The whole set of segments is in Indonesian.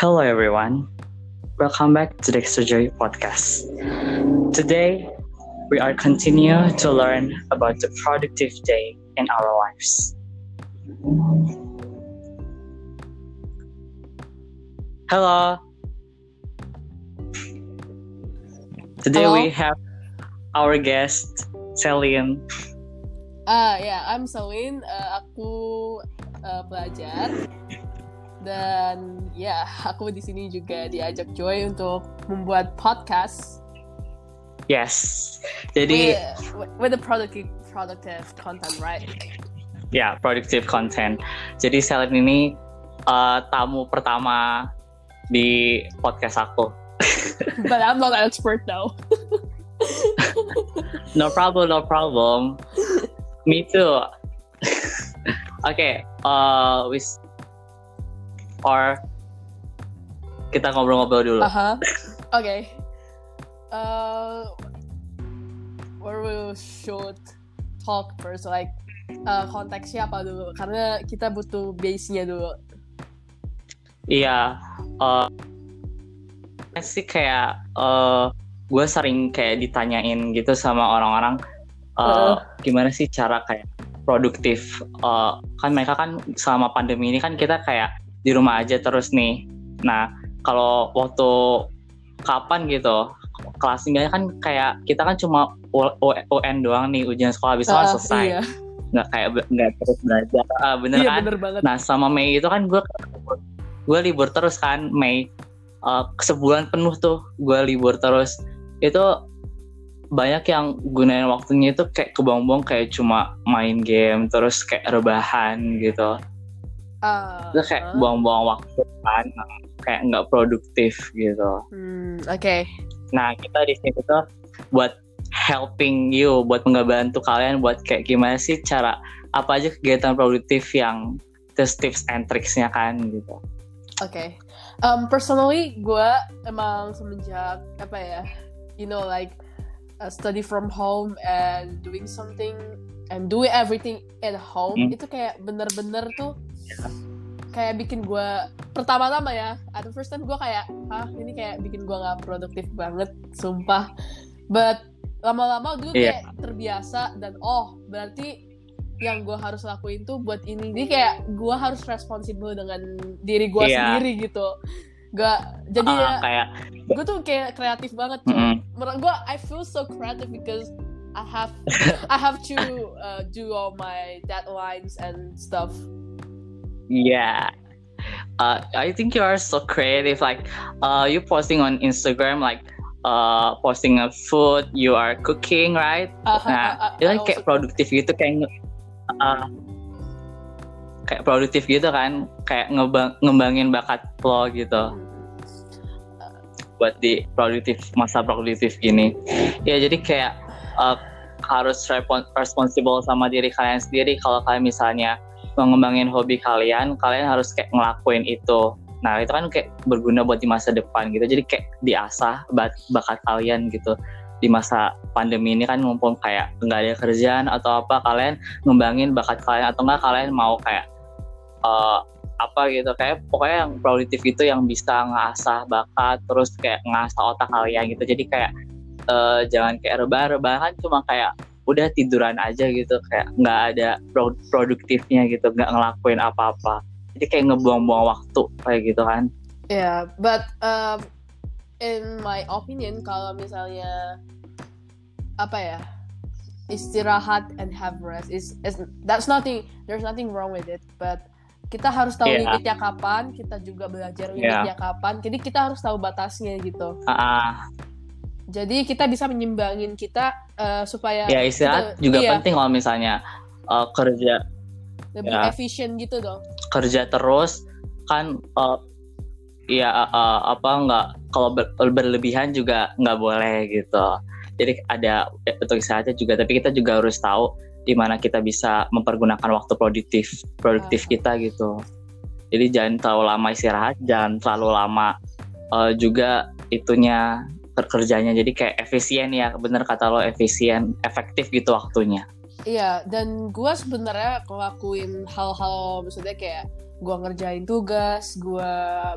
Hello, everyone. Welcome back to the Extra Joy podcast. Today, we are continue to learn about the productive day in our lives. Hello. Today Hello. we have our guest Celine. Ah ya, I'm Selin. Eh, aku eh, pelajar dan ya aku di sini juga diajak Joy untuk membuat podcast Yes. Jadi with, with the productive productive content, right? ya productive content. Jadi Celine ini uh, tamu pertama di podcast aku. But I'm not an expert though. No problem, no problem. Me too. Oke, uh, wis or kita ngobrol-ngobrol dulu. Uh huh. Okay. Uh, where we should talk first, like uh, konteksnya apa dulu? Karena kita butuh base-nya dulu. Iya, uh, sih kayak uh, gue sering kayak ditanyain gitu sama orang-orang uh, gimana sih cara kayak produktif. Uh, kan mereka kan selama pandemi ini kan kita kayak di rumah aja terus nih. Nah, kalau waktu kapan gitu kelas tinggalnya kan kayak kita kan cuma UN doang nih ujian sekolah habis kan Ah, selesai. Iya, nggak kayak nggak terus belajar. Ah, bener iya kan? bener banget. Nah sama Mei itu kan gue gue libur terus kan Mei. Eh, sebulan penuh tuh gue libur terus. Itu banyak yang gunain waktunya itu kayak kebuang-buang kayak cuma main game terus kayak rebahan gitu Ah, itu kayak ah. buang-buang waktu kan kayak nggak produktif gitu Hmm, oke. nah kita di sini tuh buat helping you buat ngebantu kalian buat kayak gimana sih cara apa aja kegiatan produktif yang terus tips and tricksnya kan gitu Oke. Um, personally, gue emang semenjak apa ya, you know, like uh, study from home and doing something and doing everything at home Hmm. itu kayak bener-bener tuh Ya. kayak bikin gue pertama-tama ya, at the first time gue kayak, ah ini kayak bikin gue nggak produktif banget, sumpah. But lama-lama gue Iya. kayak terbiasa dan oh berarti yang gue harus lakuin tuh buat ini jadi kayak gue harus responsibel dengan diri gue Iya. sendiri gitu gak jadi Ah, ya kayak gue tuh kayak kreatif banget mm-mm. menurut gue I feel so creative because I have I have to uh, do all my deadlines and stuff Yeah. Uh, I think you are so creative. Like, uh, you posting on Instagram, like, uh, posting a food, you are cooking, right? Uh, Nah, I- itu I kan kayak produktif gitu, kayak, uh, kayak produktif gitu kan, kayak ngebang ngembangin bakat lo gitu, buat di produktif masa produktif gini. Ya, jadi kayak uh, harus responsible sama diri kalian sendiri. Kalau kalian misalnya mengembangin hobi kalian, kalian harus kayak ngelakuin itu. Nah, itu kan kayak berguna buat di masa depan gitu. Jadi kayak diasah bak- bakat kalian gitu. Di masa pandemi ini kan mumpung kayak nggak ada kerjaan atau apa, kalian ngembangin bakat kalian atau enggak kalian mau kayak eh, apa gitu kayak pokoknya yang produktif gitu yang bisa ngasah bakat terus kayak ngasah otak kalian gitu. Jadi kayak eh, jangan kayak rebah-rebah kan cuma kayak udah tiduran aja gitu kayak nggak ada pro- produktifnya gitu nggak ngelakuin apa-apa jadi kayak ngebuang-buang waktu kayak gitu kan Yeah, but um, in my opinion, kalau misalnya apa ya istirahat and have rest is, is that's nothing. There's nothing wrong with it, but kita harus tahu Yeah. limitnya kapan. Kita juga belajar limitnya kapan. Jadi kita harus tahu batasnya gitu. Ah, Jadi kita bisa menyimbangin kita uh, supaya ya istirahat kita- juga iya, penting kalau misalnya eh, kerja lebih ya. efisien gitu dong. kerja terus kan eh, ya eh, apa nggak kalau ber- berlebihan juga nggak boleh gitu jadi ada untuk istirahatnya juga tapi kita juga harus tahu di mana kita bisa mempergunakan waktu produktif produktif Ah. kita gitu jadi jangan terlalu lama istirahat jangan terlalu lama eh, juga itunya kerjanya jadi kayak efisien ya bener kata lo efisien efektif gitu waktunya. Iya, dan gue sebenarnya ngelakuin hal-hal maksudnya kayak gue ngerjain tugas gue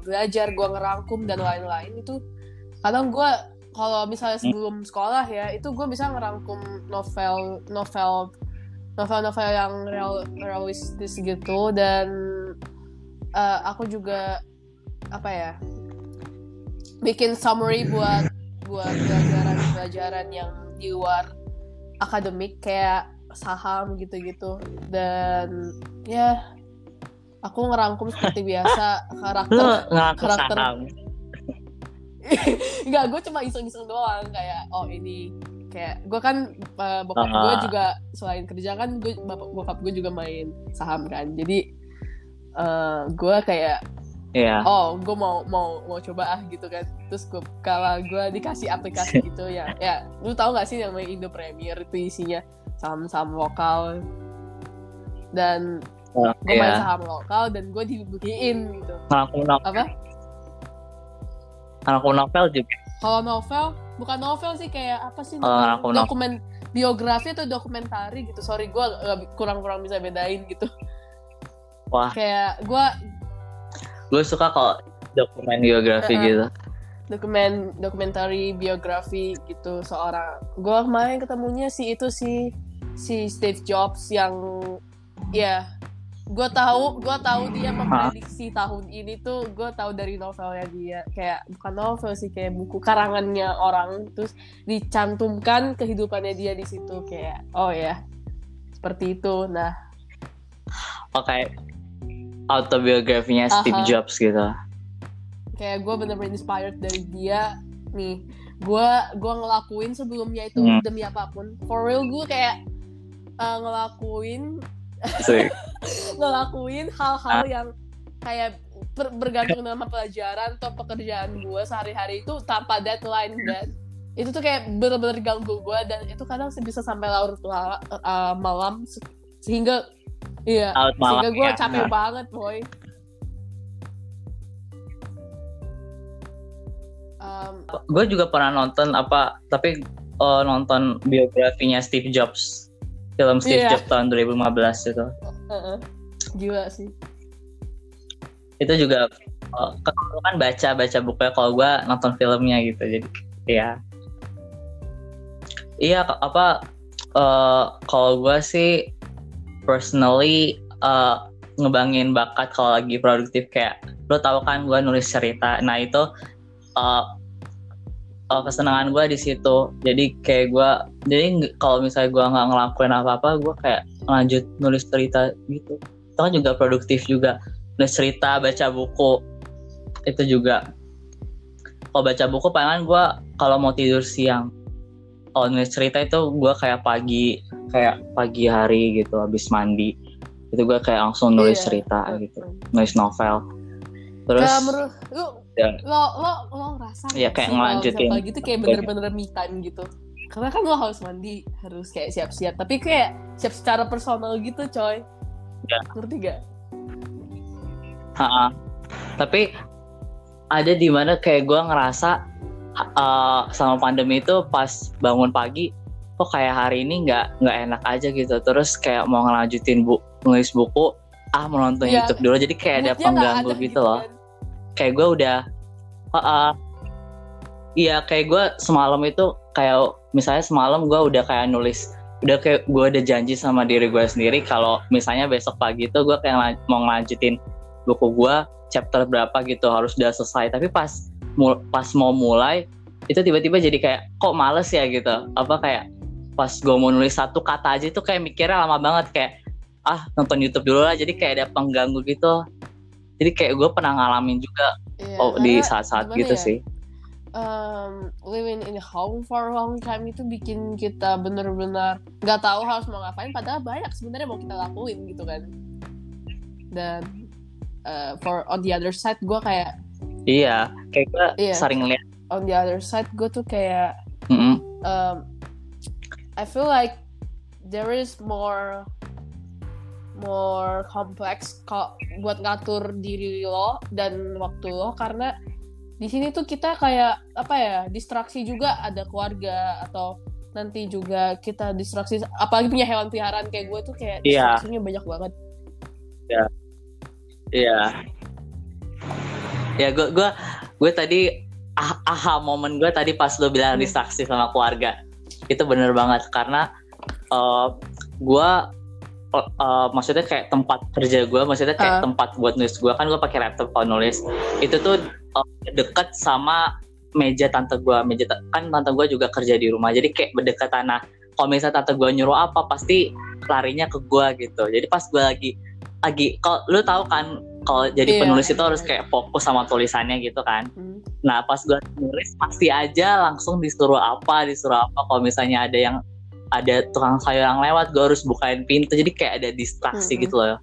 belajar gue ngerangkum dan lain-lain itu kadang gue kalau misalnya sebelum sekolah ya itu gue bisa ngerangkum novel novel novel-novel yang real, realistis gitu dan uh, aku juga apa ya bikin summary buat buat pelajaran-pelajaran yang di luar akademik kayak saham gitu-gitu. Dan ya aku ngerangkum seperti biasa karakter karakter Enggak, gue cuma iseng-iseng doang kayak oh ini kayak gue kan uh, bokap uh. gue juga selain kerja kan gue bapak bokap gue juga main saham kan. Jadi uh, eh, gue kayak yeah. oh gue mau mau mau coba ah gitu kan terus gue kalau gue dikasih aplikasi gitu ya ya lu tau gak sih yang main Indo Premier itu isinya saham-saham lokal dan uh, gue yeah. main saham lokal dan gue dibeliin gitu apa Anak novel juga. Kalau novel, bukan novel sih kayak apa sih? Uh, dokumen biografi atau dokumentari gitu. Sorry, gue kurang-kurang bisa bedain gitu. Wah. Kayak gue. Gue suka kalau dokumen biografi uh, gitu. Dokumen dokumentari biografi gitu seorang. Gue kemarin ketemunya si itu si si Steve Jobs yang ya gue tahu gue tahu dia memprediksi tahun ini tuh gue tahu dari novelnya dia. Kayak bukan novel sih kayak buku karangannya orang. Terus dicantumkan kehidupannya dia di situ kayak oh ya seperti itu. Nah. Oke autobiografinya Steve Aha. Jobs gitu kayak gue bener-bener inspired dari dia nih gue gue ngelakuin sebelumnya itu hmm. demi apa pun for real gue kayak uh, ngelakuin ngelakuin hal-hal ah. yang kayak ber bergantung sama pelajaran atau pekerjaan gue sehari-hari itu tanpa deadline dan itu tuh kayak bener-bener ganggu gue dan itu kadang bisa sampai larut uh, malam sehingga iya sehingga gue ya. capek nah. banget boy um, gue juga pernah nonton apa tapi uh, nonton biografinya Steve Jobs film Steve yeah. Jobs tahun 2015 itu. Uh-uh. Gila sih. Itu juga uh, kan baca baca bukunya kalau gue nonton filmnya gitu jadi ya iya apa uh, kalau gue sih personally uh, ngebangin bakat kalau lagi produktif kayak lo tau kan gue nulis cerita. Nah itu uh, uh, kesenangan gue di situ. Jadi kayak gue jadi kalau misalnya gue nggak ngelakuin apa apa gue kayak lanjut nulis cerita gitu. Itu kan juga produktif juga. Nulis cerita baca buku itu juga. Kalau baca buku palingan gue kalau mau tidur siang kalau nulis cerita itu gue kayak pagi kayak pagi hari gitu habis mandi itu gue kayak langsung nulis iya. cerita gitu nulis novel terus lu ya. lo lo lo ngerasa ya kayak ngelanjutin kalau gitu kayak bener-bener me time gitu karena kan lo harus mandi harus kayak siap-siap tapi kayak siap secara personal gitu coy ya. ngerti gak? Ha tapi ada di mana kayak gue ngerasa uh, sama pandemi itu pas bangun pagi kok kayak hari ini nggak nggak enak aja gitu. Terus kayak mau ngelanjutin bu nulis buku ah mau nonton ya, YouTube dulu. Jadi kayak ada pengganggu gitu, gitu loh. kan. Kayak gue udah uh, uh, iya kayak gue semalam itu kayak misalnya semalam gue udah kayak nulis udah kayak gue udah janji sama diri gue sendiri kalau misalnya besok pagi itu gue kayak mau ngelanjutin buku gue chapter berapa gitu harus udah selesai. Tapi pas pas mau mulai itu tiba-tiba jadi kayak kok males ya? gitu. Apa kayak pas gue mau nulis satu kata aja itu kayak mikirnya lama banget kayak ah nonton YouTube dulu lah. Jadi kayak ada pengganggu gitu. Jadi kayak gue pernah ngalamin juga yeah, oh di saat-saat gitu ya? sih. Um, living in home for a long time itu bikin kita bener-bener nggak tahu harus mau ngapain padahal banyak sebenarnya mau kita lakuin gitu kan. Dan uh, for on the other side gue kayak iya kayak gue yeah, sering lihat on the other side gue tuh kayak mm -hmm. um, I feel like there is more more kompleks kok buat ngatur diri lo dan waktu lo karena di sini tuh kita kayak apa ya distraksi juga ada keluarga atau nanti juga kita distraksi apalagi punya hewan peliharaan kayak gue tuh kayak yeah. distraksinya banyak banget ya Iya. Ya gue gue gue tadi ah, aha momen gue tadi pas lo bilang Hmm. distraksi sama keluarga. Itu bener banget karena uh, gue uh, uh, maksudnya kayak tempat kerja gue maksudnya kayak Ah. tempat buat nulis gue kan gue pakai laptop kalau nulis. Itu tuh uh, deket sama meja tante gue meja kan tante gue juga kerja di rumah jadi kayak berdekatan. Nah kalau misalnya tante gue nyuruh apa pasti larinya ke gue gitu. Jadi pas gue lagi lagi kalau lu tahu kan kalau jadi Iya. penulis itu harus kayak fokus sama tulisannya gitu kan Hmm. nah pas gue nulis pasti aja langsung disuruh apa disuruh apa kalau misalnya ada yang ada tukang sayur yang lewat gue harus bukain pintu jadi kayak ada distraksi Mm-mm. gitu loh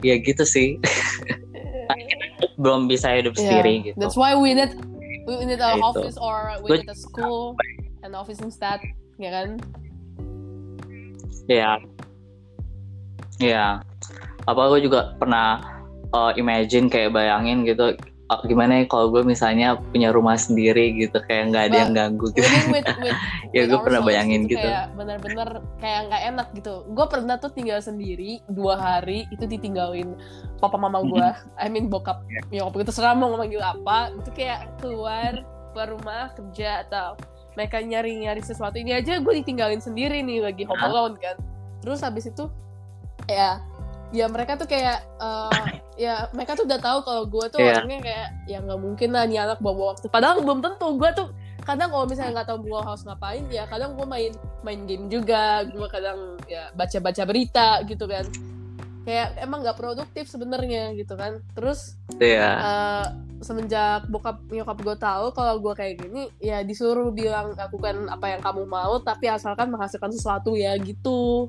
ya gitu sih belum bisa hidup Yeah, sendiri gitu That's why we need we need a Gitu. office or we need a school and office instead, ya kan? Iya. Iya. Apa gue juga pernah uh, imagine kayak bayangin gitu uh, gimana ya kalau gue misalnya punya rumah sendiri gitu kayak nggak ada yang ganggu gitu. With with ya gue pernah ourselves bayangin itu gitu. kayak bener-bener kayak nggak enak gitu gue pernah tuh tinggal sendiri dua hari itu ditinggalin papa mama gue I mean bokap Iya. nyokap gue terserah mau manggil apa itu kayak keluar keluar rumah kerja atau mereka nyari-nyari sesuatu ini aja gue ditinggalin sendiri nih lagi home alone kan terus habis itu ya ya mereka tuh kayak eh, ya mereka tuh udah tahu kalau gue tuh Iya. orangnya kayak ya nggak mungkin lah nih anak bawa waktu. Padahal belum tentu gue tuh kadang kalau misalnya nggak tahu gue harus ngapain ya kadang gue main main game juga. Gue kadang ya baca baca berita gitu kan. Kayak emang nggak produktif sebenarnya gitu kan. Terus Iya. eh, semenjak bokap nyokap gue tahu kalau gue kayak gini ya disuruh bilang lakukan apa yang kamu mau tapi asalkan menghasilkan sesuatu ya gitu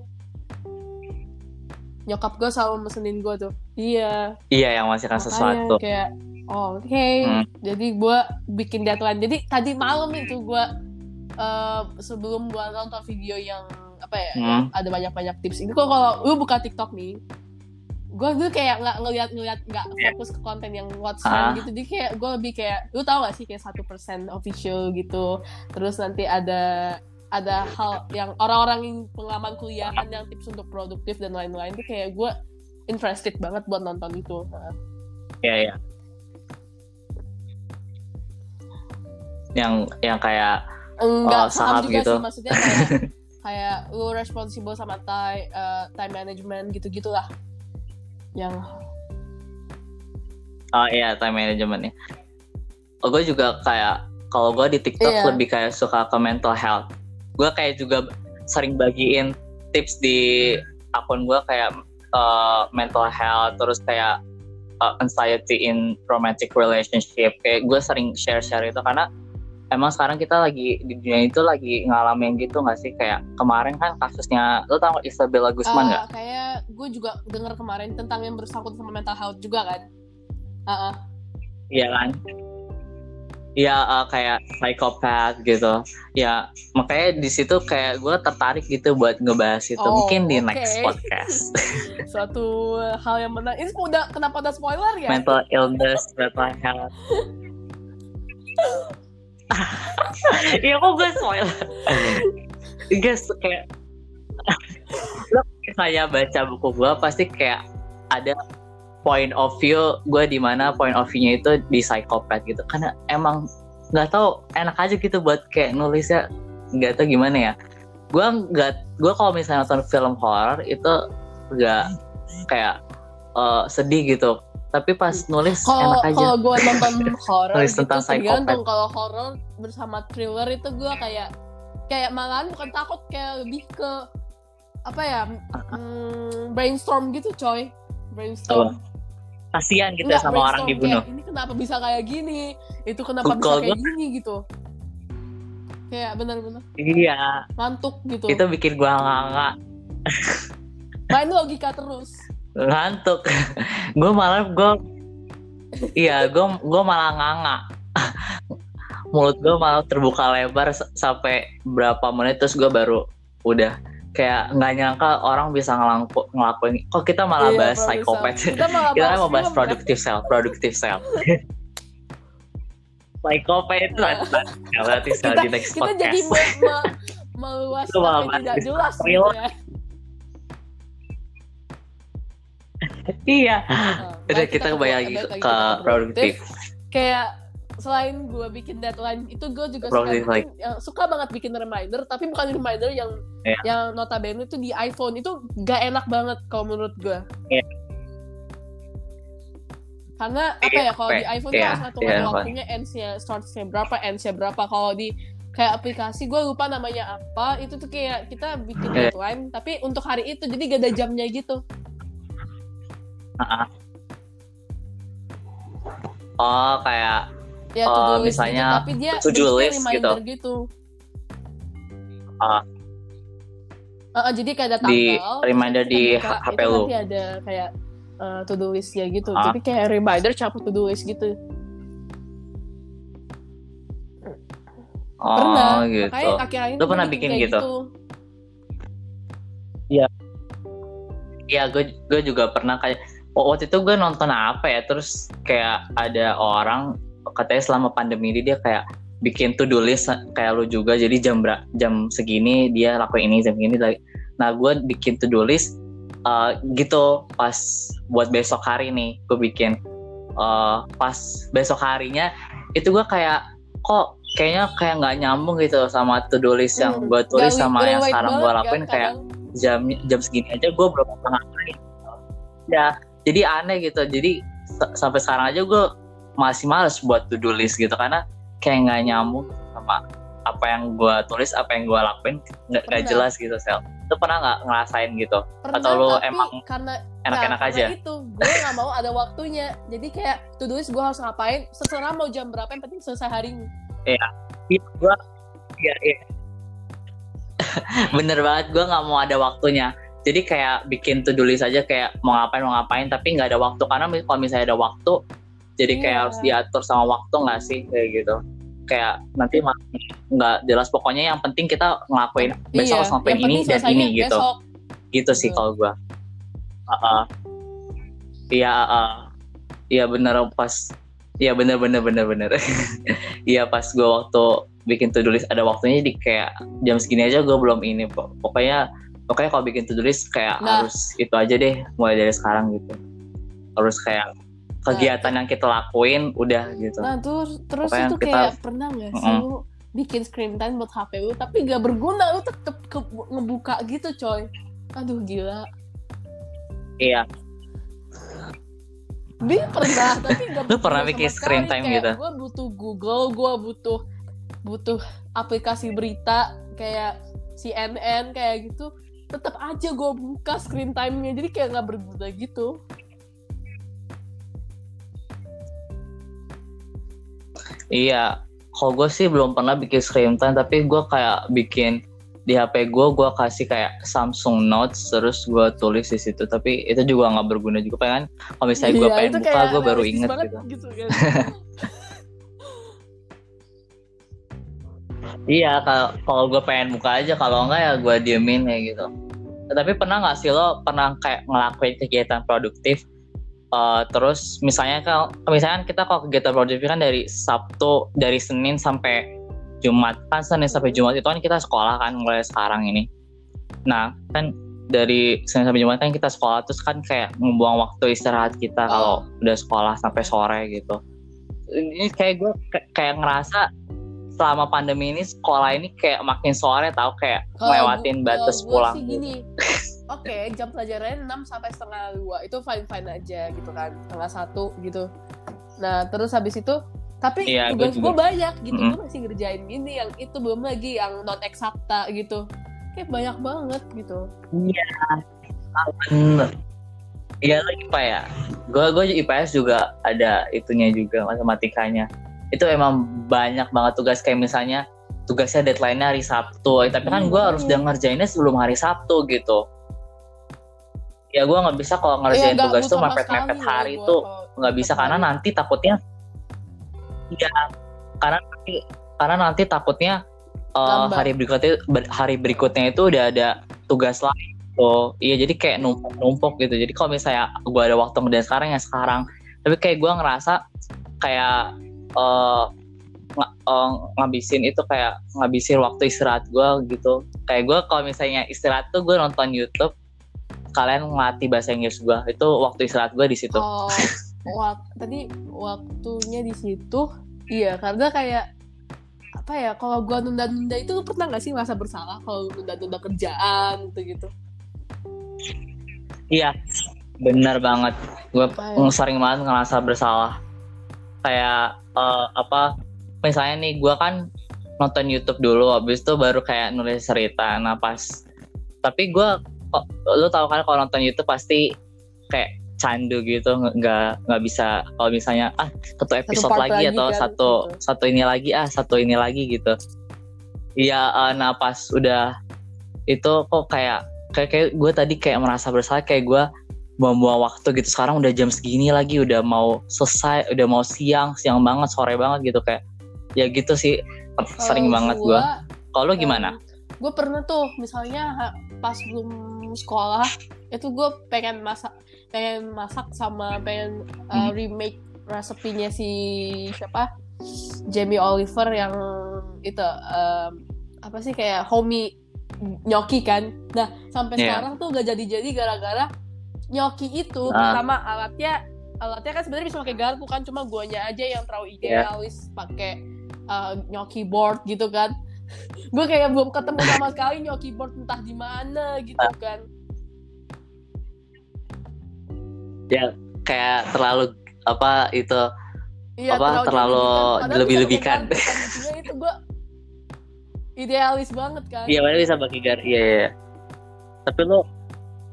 nyokap gue selalu mesenin gue tuh iya Iya yang masih kan sesuatu. kayak oh, oke Hmm. jadi gue bikin deadline jadi tadi malam itu gue eh, sebelum gue nonton video yang apa ya Hmm. yang ada banyak banyak tips ini kok kalau lu buka TikTok nih gue tuh kayak nggak ngeliat ngeliat nggak fokus ke konten yang what's Ah. gitu jadi kayak gue lebih kayak lu tau gak sih kayak satu persen official gitu terus nanti ada ada hal yang orang-orang yang pengalaman kuliahan yang tips untuk produktif dan lain-lain tuh kayak gue interested banget buat nonton itu Iya iya. Yang yang kayak enggak Oh, paham saham juga gitu. sih maksudnya kayak kayak lu responsible sama time eh, time management gitu gitulah yang oh iya time managementnya. Oh, gue juga kayak kalau gue di TikTok Iya. lebih kayak suka ke mental health. Gue kayak juga sering bagiin tips di akun gue kayak uh, mental health terus kayak uh, anxiety in romantic relationship. Kayak gue sering share-share itu karena emang sekarang kita lagi di dunia itu lagi ngalamin gitu nggak sih kayak kemarin kan kasusnya lo tau Isabella Guzman nggak? eh, kayak gue juga dengar kemarin tentang yang bersangkut sama mental health juga kan Ah, ah. Iya kan? Iya uh, kayak psikopat gitu. Ya makanya di situ kayak gue tertarik gitu buat ngebahas itu. Oh, Mungkin di oke. next podcast. suatu hal yang menarik ini udah kenapa udah spoiler ya mental illness, mental health. Iya kok gue spoiler. Guys kayak lo saya baca buku gue pasti kayak ada point of view gue di mana point of view-nya itu di psikopat gitu. Karena emang nggak tahu enak aja gitu buat kayak nulisnya. Nggak tahu gimana ya. Gue nggak gue kalau misalnya nonton film horor itu nggak kayak eh, sedih gitu. Tapi pas nulis kalau enak aja. kalau gue nonton horror Nulis gitu tentang tergantung. kalau horror bersama thriller itu gue kayak kayak malahan bukan takut kayak lebih ke apa ya mm, brainstorm gitu coy. Brainstorm kasihan gitu Enggak, ya sama orang dibunuh. Kayak, ini kenapa bisa kayak gini? Itu kenapa Kok- bisa kayak gini? gitu. Kayak benar-benar iya. Ngantuk gitu. Itu bikin gua nggak main logika terus. Ngantuk. Gue malah gue iya gue gue malah nganga. Mulut gue malah terbuka lebar sampai berapa menit terus gue baru udah kayak nggak nyangka orang bisa ngelangku, ngelakuin kok kita malah Iya, bahas psikopat. kita malah kita bahas mau bahas productive self productive self psikopat itu nanti sel Kita- di next kita jadi podcast. me- me- meluas tapi tidak jelas gitu ya. Iya. Nah, Udah Nah, kita kembali lagi ke, ke produktif. kayak selain gue bikin deadline itu gue juga suka, bikin, yang suka banget bikin reminder tapi bukan reminder yang Iya. yang notabene itu di iPhone itu gak enak banget kalau menurut gue Iya. karena apa ya kalau di iPhone tuh Iya, harus ngatur iya, waktunya ends-nya starts-nya berapa ends-nya berapa kalau di kayak aplikasi gue lupa namanya apa itu tuh kayak kita bikin Iya. deadline tapi untuk hari itu jadi gak ada jamnya gitu Ah, ah. Oh kayak ya to do list misalnya gitu, tapi dia to-do bentuknya list reminder gitu. Ah. Ah, ah, jadi kayak ada Di tanggal reminder terus di kita buka, HP lu. nanti ada kayak eh, to do listnya gitu Ah. jadi kayak reminder caput to do list gitu oh pernah gitu. makanya akhir-akhir Lu pernah bikin kayak gitu? Iya gue gue juga pernah kayak oh, waktu itu gue nonton apa ya terus kayak ada orang katanya selama pandemi ini dia kayak bikin to do list kayak lu juga. Jadi jam bera- jam segini dia lakuin ini jam segini. Nah gue bikin to do list uh, gitu pas buat besok hari nih gue bikin. Uh, pas besok harinya itu gue kayak kok kayaknya kayak nggak nyambung gitu sama to do list yang Hmm, gue tulis sama yang sekarang gue lakuin kayak jam jam segini aja gue belum pernah ngapain ya jadi aneh gitu. Jadi sampai sekarang aja gue masih males buat to do list gitu karena kayak nggak nyambung sama apa yang gue tulis apa yang gue lakuin nggak nggak jelas gitu sel. Lu pernah nggak ngerasain gitu? Pernah, atau lu emang karena enak-enak nah, aja? karena itu gue nggak mau ada waktunya. Jadi kayak to do list gue harus ngapain seserah mau jam berapa yang penting selesai hari ini. Iya, gue iya iya. Bener banget gue nggak mau ada waktunya. Jadi kayak bikin to do list aja kayak mau ngapain mau ngapain tapi nggak ada waktu. Karena kalau misalnya ada waktu jadi kayak Iya. harus diatur sama waktu nggak sih kayak gitu kayak nanti nggak jelas pokoknya yang penting kita ngelakuin besok Iya, harus yang ini dan ini gitu besok. gitu sih Betul. kalau gue iya heeh. iya bener pas iya bener bener bener bener iya pas gue waktu bikin to list ada waktunya di kayak jam segini aja gue belum ini Pok- pokoknya pokoknya kalau bikin to list kayak Nah. harus itu aja deh mulai dari sekarang gitu harus kayak kegiatan yang kita lakuin udah gitu Nah terus terus Pokoknya itu kita kayak pernah nggak sih Mm-mm. lu bikin screen time buat HP lu tapi gak berguna lu tetep ke- ngebuka gitu coy. Aduh gila. iya Dia pernah tapi gak Lu pernah bikin screen time gitu? Gue butuh Google, gue butuh butuh aplikasi berita kayak CNN kayak gitu. Tetap aja gue buka screen time-nya jadi kayak nggak berguna gitu. Iya, kalau gue sih belum pernah bikin screen time, tapi gue kayak bikin di HP gue, gue kasih kayak Samsung Notes, terus gue tulis di situ. Tapi itu juga nggak berguna juga, kan? Kalau misalnya gue Iya, pengen buka, gue baru inget gitu. gitu kan. Iya, kalau kalau gue pengen buka aja, kalau enggak ya gue diemin kayak gitu. Tapi pernah nggak sih lo pernah kayak ngelakuin kegiatan produktif? Eh, terus misalnya kalau misalnya kita kalau kegiatan produktif kan dari Sabtu, dari Senin sampai Jumat kan Senin sampai Jumat itu kan kita sekolah kan mulai sekarang ini. Nah kan dari Senin sampai Jumat kan kita sekolah terus kan kayak membuang waktu istirahat kita kalau udah sekolah sampai sore gitu. Ini kayak gue kayak ngerasa selama pandemi ini sekolah ini kayak makin sore tahu kayak Kalau ngelewatin gua- batas gua pulang. sih gitu. gini. Oke, jam pelajarannya 6 sampai setengah dua itu fine fine aja gitu kan, setengah satu gitu. Nah terus habis itu, tapi Iya, gua tugas gue banyak gitu, Mm-mm. gue masih ngerjain ini, yang itu belum lagi yang non eksakta gitu. Kayak banyak banget gitu. Iya. Bener. Iya lagi pak ya. Gue gue IPS juga ada itunya juga matematikanya. Itu emang banyak banget tugas kayak misalnya tugasnya deadline-nya hari Sabtu. Tapi kan Hmm, gue harus makanya. udah ngerjainnya sebelum hari Sabtu gitu. Ya gue nggak bisa kalau ngerjain Iya, nggak tugas tuh mepet-mepet hari loh tuh nggak bisa karena nanti takutnya iya karena nanti karena nanti takutnya uh, hari berikutnya ber- hari berikutnya itu udah ada tugas lain tuh iya jadi kayak numpuk numpuk gitu. Jadi kalau misalnya gue ada waktu ngerjain sekarang ya sekarang. Tapi kayak gue ngerasa kayak uh, ng- uh, ngabisin itu kayak ngabisin waktu istirahat gue gitu. Kayak gue kalau misalnya istirahat tuh gue nonton YouTube kalian ngelatih bahasa Inggris gue itu waktu istirahat gue di situ Oh, wak tadi waktunya di situ, iya karena kayak apa ya? Kalau gua nunda-nunda itu lu pernah nggak sih merasa bersalah kalau nunda-nunda kerjaan gitu gitu? iya benar banget gue ya? sering banget ngerasa bersalah kayak eh, apa misalnya nih gue kan nonton YouTube dulu habis itu baru kayak nulis cerita nah pas tapi gue lu tahu kan kalau nonton YouTube pasti kayak candu gitu nggak- nggak bisa kalau misalnya ah satu episode part lagi, lagi atau kan, satu gitu. satu ini lagi ah satu ini lagi gitu. Iya eh, nah pas udah itu kok kayak kayak, kayak gue tadi kayak merasa bersalah kayak gue buang-buang waktu gitu. Sekarang udah jam segini lagi udah mau selesai udah mau siang siang banget sore banget gitu kayak ya gitu sih sering banget gue kalau lu gimana? gue pernah tuh misalnya pas belum sekolah itu gue pengen masak pengen masak sama pengen uh, Hmm. remake resepinya si siapa Jamie Oliver yang itu um, apa sih kayak homie nyoki kan nah sampai Iya. sekarang tuh gak jadi-jadi gara-gara nyoki itu Ah. pertama alatnya alatnya kan sebenarnya bisa pakai garpu kan cuma guanya aja yang terlalu Iya. idealis pakai uh, nyoki board gitu kan gue kayak belum ketemu sama sekali nyoki board entah di mana gitu Ah. kan kayak terlalu apa itu iya Apa, terlalu garpu kan. Intinya itu gue idealis banget kan iya padahal bisa pakai gar iya, iya. tapi lu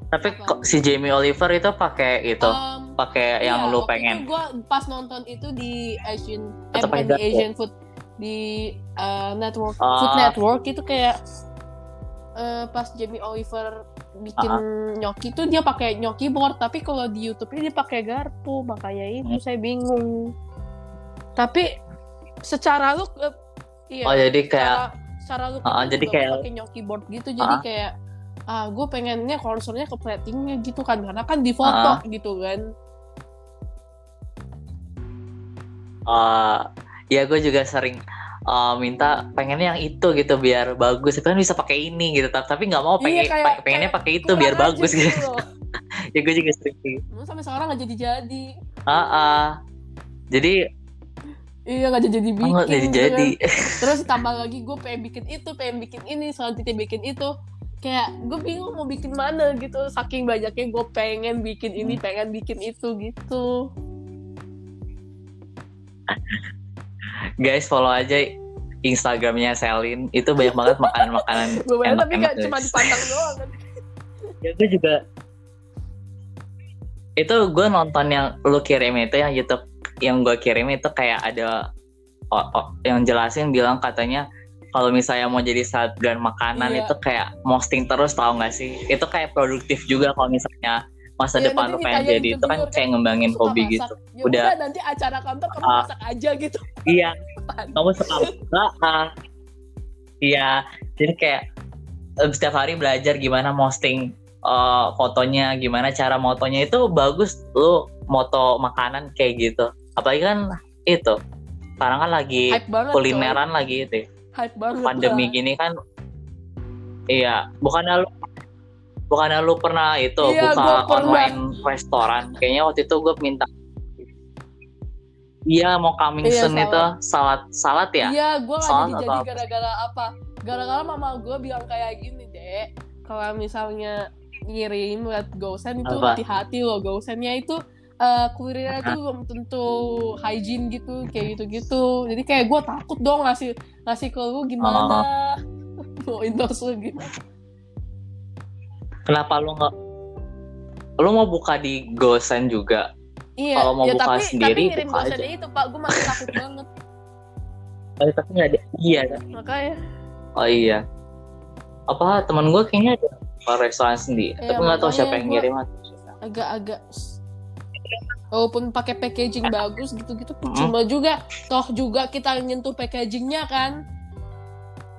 tapi Apa? kok si Jamie Oliver itu pakai itu Um, pakai yang iya, lu pengen gue pas nonton itu di Asian eh, di? Asian Food di uh, network Ah. Food Network itu kayak uh, pas Jamie Oliver bikin Ah. nyoki tuh dia pakai nyoki board tapi kalau di YouTube ini dia pakai garpu makanya itu Hmm. saya bingung tapi secara look uh, iya oh jadi kayak secara, secara look itu jadi kayak- pakai nyoki board gitu jadi Ah. kayak ah gue pengennya concernnya ke platingnya gitu kan karena kan di foto Ah. gitu kan eh ya gue juga sering eh, minta pengennya yang itu gitu biar bagus itu kan bisa pakai ini gitu tapi nggak mau Iya, pengen kayak- pa- pengennya kayak pakai itu biar bagus gitu loh. ya gue juga sering sih Emang sampai sekarang nggak jadi jadi ah ah. jadi iya nggak jadi jadi oh, bikin jadi gitu jadi kan. terus tambah lagi gue pengen bikin itu pengen bikin ini selanjutnya bikin itu kayak gue bingung mau bikin mana gitu saking banyaknya gue pengen bikin ini Hmm. pengen bikin itu gitu guys follow aja Instagramnya Selin. Itu banyak banget makanan-makanan gue bayangin tapi enak-enak nggak cuma dipandang doang kan? Ya gue juga. Itu gue nonton yang lu kirim itu yang YouTube yang gue kirim itu kayak ada oh, oh, yang jelasin bilang katanya kalau misalnya mau jadi selebgram makanan Iya. itu kayak posting terus tau gak sih? Itu kayak produktif juga kalau misalnya masa Iya, depan lu pengen jadi itu kan kayak ngembangin Suka hobi masak. gitu ya Udah. udah nanti acara kantor kamu Ah. masak aja gitu iya kamu suka masak ah. iya jadi kayak setiap hari belajar gimana posting eh, fotonya gimana cara motonya itu bagus lu moto makanan kayak gitu apalagi kan itu sekarang kan lagi banget kulineran lagi itu ya. coy. hype banget pandemi lah. gini kan iya bukannya lu bukannya lu pernah itu Iya, buka gua pernah. online restoran kayaknya waktu itu gue minta iya mau coming Iya, soon salad. itu salad salad ya Iya, gue gak Soal jadi gara-gara apa? Gara-gara mama gue bilang kayak gini dek, kalau misalnya ngirim liat GoSend itu hati-hati loh GoSendnya itu eh kurirnya itu belum tentu hygiene gitu kayak gitu-gitu. Jadi kayak gue takut dong ngasih ngasih ke lu gimana? Mau endorse lu gimana? Kenapa lu nggak lu mau buka di GoSend juga? Iya, Kalau mau ya, buka tapi, sendiri, tapi buka GoSendnya itu pak, gue masih takut banget. oh, tapi nggak ada iya. Kan Makanya, oh iya. Apa teman gue kayaknya ada restoran sendiri. Iya, tapi nggak tahu siapa yang ngirim atau siapa. agak-agak walaupun pakai packaging bagus gitu-gitu Mm. cuma juga toh juga kita nyentuh packagingnya kan?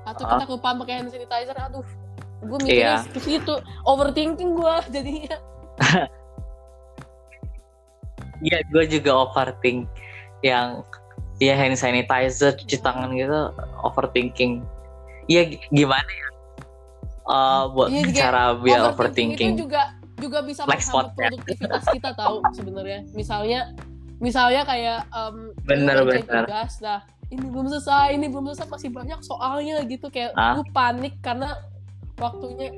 Atau Ah. kita kelupaan pakai hand sanitizer aduh gue mikirnya Iya. ke situ overthinking gue jadinya Iya, gue juga overthink yang ya hand sanitizer, cuci tangan gitu, overthinking. Iya, gimana ya? Eh, buat Iya, kayak cara biar overthinking overthinking. itu juga juga bisa Black menghambat ya. produktivitas kita tahu sebenarnya misalnya misalnya kayak um, Bener, bener. tugas nah ini belum selesai ini belum selesai masih banyak soalnya gitu kayak Ah. lu panik karena waktunya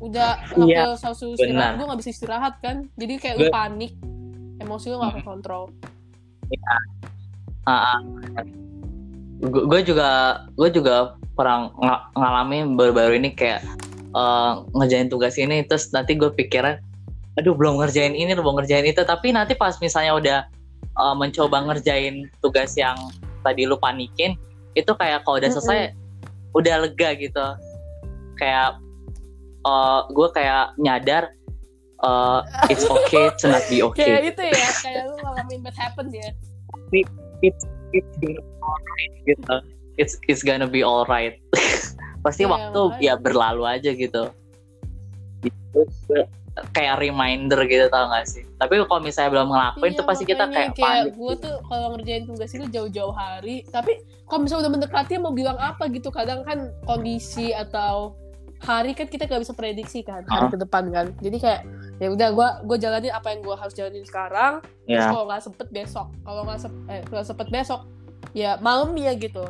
udah Iya, waktu satu benar. istirahat gue nggak bisa istirahat kan. Jadi kayak lu Gue- panik emosi lu nggak Hmm. kontrol Ah, gue juga gue juga pernah ng- ngalamin baru-baru ini kayak eh, ngerjain tugas ini terus nanti gue pikiran aduh belum ngerjain ini belum ngerjain itu. Tapi nanti pas misalnya udah eh, mencoba ngerjain tugas yang tadi lu panikin itu kayak kalau udah selesai udah lega gitu kayak eh, gue kayak nyadar eh, it's okay to not be okay kayak itu ya kayak lu ngalamin bad happen ya it's it's gonna be alright gitu. It's it's gonna be alright. Pasti Iya, waktu ya berlalu aja gitu. Itu kayak reminder gitu tau gak sih? Tapi kalau misalnya belum ngelakuin Iya, tuh pasti kita kayak panik. gue tuh kalau ngerjain tugas itu jauh-jauh hari tapi kalau misalnya udah mendekati mau bilang apa gitu kadang kan kondisi atau hari kan kita gak bisa prediksi kan hari Ah. ke depan kan jadi kayak ya udah gue gue jalanin apa yang gue harus jalanin sekarang terus Ya, kalau nggak sempet besok kalau nggak sep eh, kalau sempet besok ya malam ya gitu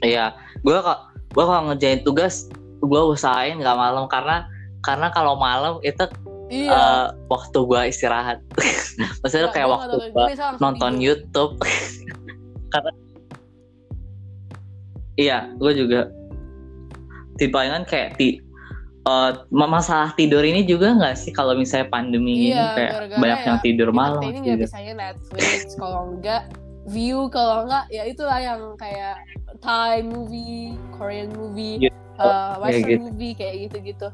iya. Gue kok gue kalau ngerjain tugas gue usahain nggak malam karena karena kalau malam itu iya eh, waktu gue istirahat. Maksudnya Nggak, kayak gua waktu gue nonton tidur. YouTube karena iya gue juga tipe kan kayak ti eh, masalah tidur ini juga nggak sih kalau misalnya pandemi ini Iya, kayak gara-gara banyak ya, yang tidur malam ini nggak gitu. bisanya Netflix kalau enggak view kalau enggak ya itulah yang kayak Thai movie Korean movie Gitu. uh, Western gitu. movie kayak gitu-gitu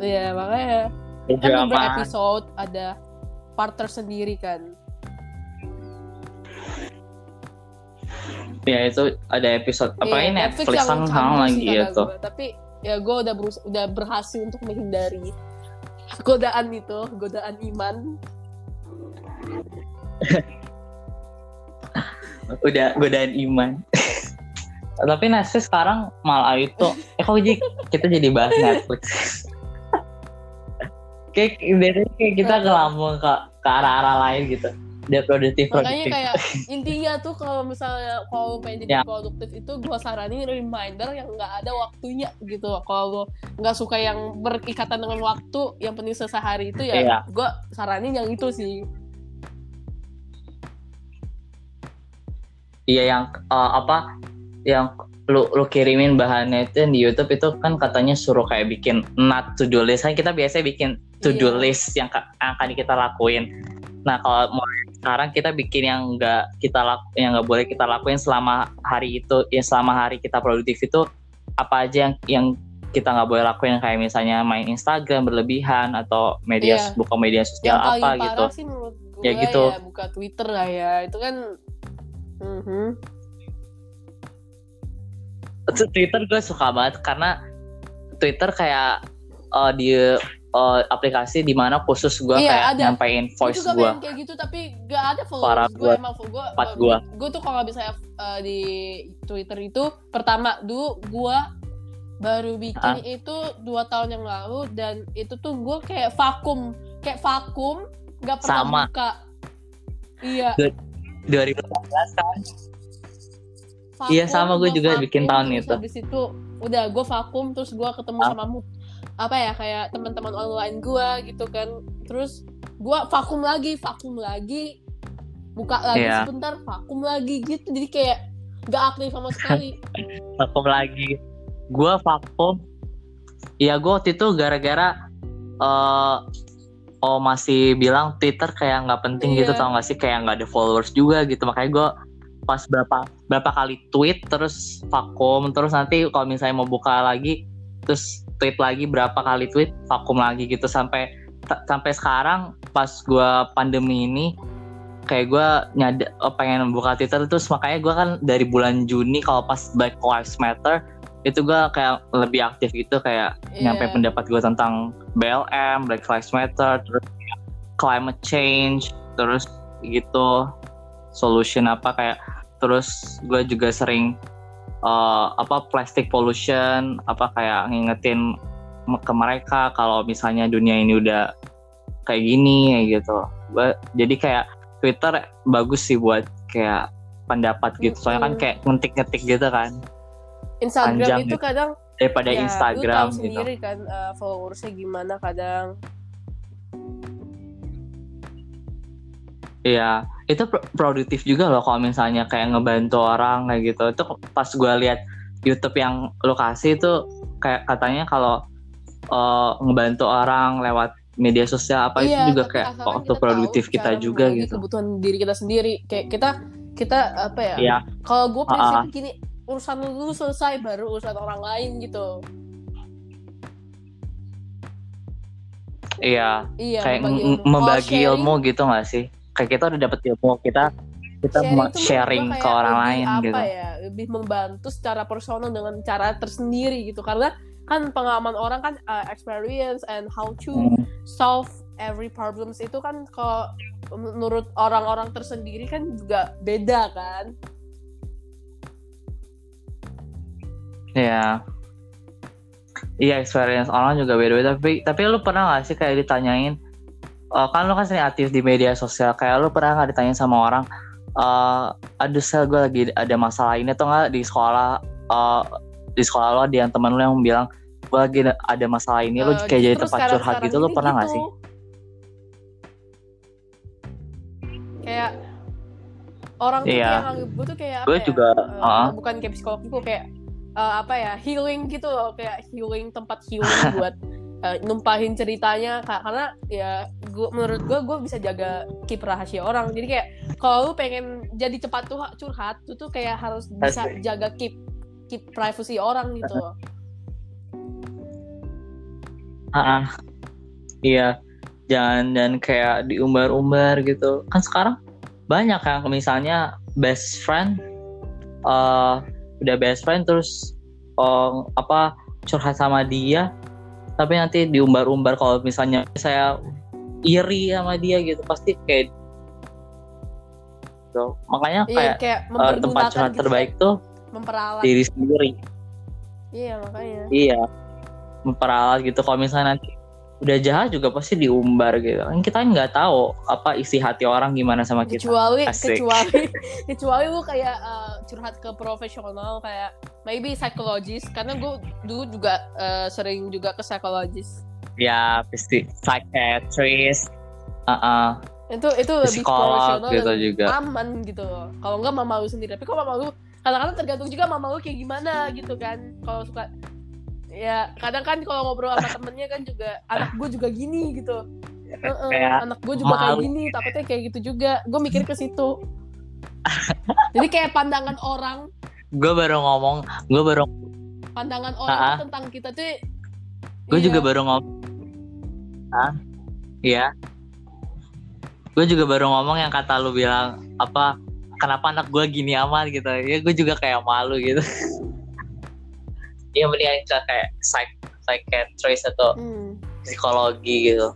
ya makanya kan beberapa episode ada part tersendiri kan ya itu ada episode apa Iya, ini? Netflix yang kan canggih lagi gitu. gua. tapi ya gue udah berus udah berhasil untuk menghindari godaan itu godaan iman. Udah godain iman. Tapi Netflix sekarang malah itu eh kok kita jadi bahas Netflix? Kayak dari kayak kita kelambung ke ke arah-arah lain gitu dia produktif makanya produktif kayak intinya tuh kalau misalnya kalau pengen Ya. jadi produktif itu gue saranin reminder yang nggak ada waktunya gitu kalau nggak suka yang berikatan dengan waktu yang penting sehari itu ya Iya. gue saranin yang itu sih Iya yang eh, apa yang lu lu kirimin bahannya itu di YouTube itu kan katanya suruh kayak bikin not to do list kan kita biasanya bikin to do Iya. list yang, yang akan kita lakuin. Nah kalau mulai sekarang kita bikin yang enggak kita laku, yang nggak boleh kita lakuin selama hari itu ya selama hari kita produktif itu apa aja yang yang kita nggak boleh lakuin kayak misalnya main Instagram berlebihan atau media Iya. buka media sosial yang apa parah gitu. sih menurut gue Ya ya, gitu. buka Twitter lah ya itu kan Mhm. Twitter gue suka banget karena Twitter kayak eh, di eh, aplikasi di mana khusus gue Iya, kayak ada. nyampein Gue voice gue. pengen kayak gitu tapi gak ada followers gue gua. emang gue gua. gue tuh kalau bisa uh, di Twitter itu pertama dulu gue baru bikin itu dua tahun yang lalu dan itu tuh gue kayak vakum kayak vakum nggak pernah Sama. buka iya 2018 kan. vakum, Iya, sama gua gua juga bikin tahun terus itu. habis itu udah gue vakum terus gue ketemu Ah. sama mu apa ya kayak teman-teman online gue gitu kan terus gue vakum lagi vakum lagi buka lagi Iya. sebentar vakum lagi gitu jadi kayak gak aktif sama sekali vakum lagi. Gue vakum. Iya gue waktu itu gara-gara eh oh masih bilang Twitter kayak nggak penting gitu Iya. tau gak sih kayak nggak ada followers juga gitu makanya gue pas berapa berapa kali tweet terus vakum terus nanti kalau misalnya mau buka lagi terus tweet lagi berapa kali tweet vakum lagi gitu. Sampai sampai sekarang pas gue pandemi ini kayak gue nyada oh, pengen buka Twitter terus. Makanya gue kan dari bulan Juni kalau pas Black Lives Matter itu gue kayak lebih aktif gitu. Kayak Iya. nyampe pendapat gue tentang BLM, Black Lives Matter, terus climate change, terus gitu. Solution apa kayak terus gue juga sering uh, apa plastic pollution apa kayak ngingetin ke mereka kalau misalnya dunia ini udah kayak gini kayak gitu. Jadi kayak Twitter bagus sih buat kayak pendapat gitu. Soalnya kan kayak ngetik-ngetik gitu kan. Instagram Panjang itu gitu. kadang daripada ya, Instagram lu tahu gitu sendiri kan uh, followersnya gimana kadang Iya, itu pro- produktif juga loh kalau misalnya kayak ngebantu orang kayak gitu. Itu pas gue lihat YouTube yang lokasi itu kayak katanya kalau uh, ngebantu orang lewat media sosial apa iya, itu juga kayak waktu kita produktif kita juga gitu. kebutuhan diri kita sendiri kayak kita kita apa ya Iya, kalau gue prinsip ah. gini urusan lu dulu selesai baru urusan orang lain gitu iya, iya kayak membagi ilmu gitu gak sih? Kayak kita udah dapet ilmu kita kita sharing, sharing ke orang lain apa gitu. ya lebih membantu secara personal dengan cara tersendiri gitu karena kan pengalaman orang kan uh, experience and how to Hmm, solve every problems itu kan kalau menurut orang-orang tersendiri kan juga beda kan Iya. Iya experience orang juga beda-beda tapi tapi lu pernah gak sih kayak ditanyain eh, kan lu kan sering aktif di media sosial kayak lu pernah nggak ditanyain sama orang eh aduh sel gue lagi ada masalah ini atau nggak di sekolah eh, di sekolah lo ada yang teman lu yang bilang gue lagi ada- masalah ini lu Eh, kayak jadi tempat curhat sekarang-sekarang gitu ini pernah nggak gitu. sih? kayak orang tuh Iya. kayak nganggep gue tuh kayak apa Gue ya juga, eh, ah. bukan kayak psikolog gitu kayak eh, apa ya healing gitu loh kayak healing tempat healing buat eh, numpahin ceritanya Kak. karena ya gua menurut gue gue bisa jaga keep rahasia orang jadi kayak kalau lu pengen jadi cepat tuh curhat tuh tuh kayak harus bisa Asik. jaga keep keep privacy orang gitu loh Ah, ah. iya jangan dan kayak diumbar-umbar gitu kan sekarang banyak kan misalnya best friend eh udah best friend terus eh, apa curhat sama dia tapi nanti diumbar-umbar kalau misalnya saya iri sama dia gitu pasti kayak gitu. makanya iya kayak kayak eh, tempat mempergunakan curhat gitu, terbaik tuh memperalat. diri sendiri. Iya makanya. Iya, memperalat gitu. Kalau misalnya nanti udah jahat juga pasti diumbar gitu. Kan kita nggak tahu apa isi hati orang gimana sama kita. kecuali Asik. kecuali kecuali lu kayak uh, curhat ke profesional kayak maybe psychologist karena gue dulu juga uh, sering juga ke psychologist Ya, pasti psychiatrist, uh itu itu lebih profesional gitu dan juga. aman gitu kalau enggak mama lu sendiri tapi kok mama lu kadang-kadang tergantung juga mama lu kayak gimana gitu kan kalau suka ya kadang kan kalau ngobrol sama temennya kan juga anak gue juga gini gitu Heeh, Kayak anak gue juga kayak gini takutnya kayak gitu juga gue mikir ke situ jadi kayak pandangan orang Gue baru ngomong, gue baru, pandangan orang tuh tentang kita tuh gue iya, juga baru ngomong. Ah, iya. Gue juga baru ngomong yang kata lu bilang apa? Kenapa anak gue gini amat gitu? Ya gue juga kayak malu gitu. Iya mendingan kita kayak psych psychiatrist atau hmm. psikologi gitu.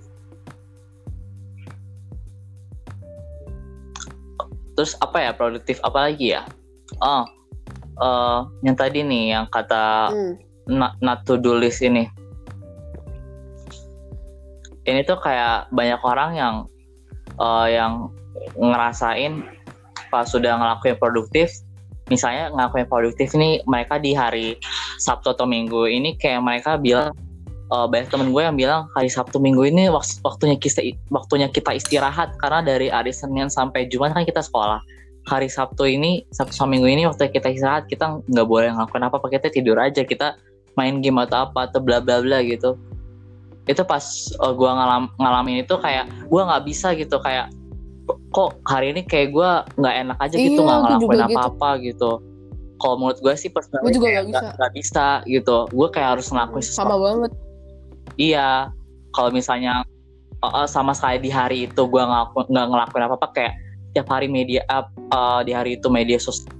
Terus apa ya produktif apa lagi ya? Oh, eh, yang tadi nih yang kata Hmm. not, not to do list ini. Ini tuh kayak banyak orang yang eh, yang ngerasain pas sudah ngelakuin produktif, misalnya ngelakuin produktif nih mereka di hari Sabtu atau Minggu ini kayak mereka bilang eh, banyak temen gue yang bilang hari Sabtu Minggu ini wak- waktunya kita waktunya kita istirahat karena dari hari Senin sampai Jumat kan kita sekolah. Hari Sabtu ini Sabtu sama Minggu ini waktu kita istirahat kita nggak boleh ngelakuin apa-apa kita tidur aja kita main game atau apa atau bla bla bla gitu. Itu pas uh, gua ngalam, ngalamin itu kayak gua nggak bisa gitu kayak kok hari ini kayak gua nggak enak aja gitu Iya, nggak aku ngelakuin gitu. apa-apa gitu. Kalau menurut gue sih personally Gua juga nggak bisa. nggak bisa gitu. Gue kayak harus ngelakuin sesuatu sama banget Iya, kalau misalnya uh, uh, sama sekali di hari itu gue nggak ngelakuin apa apa kayak tiap hari media up uh, di hari itu media sosial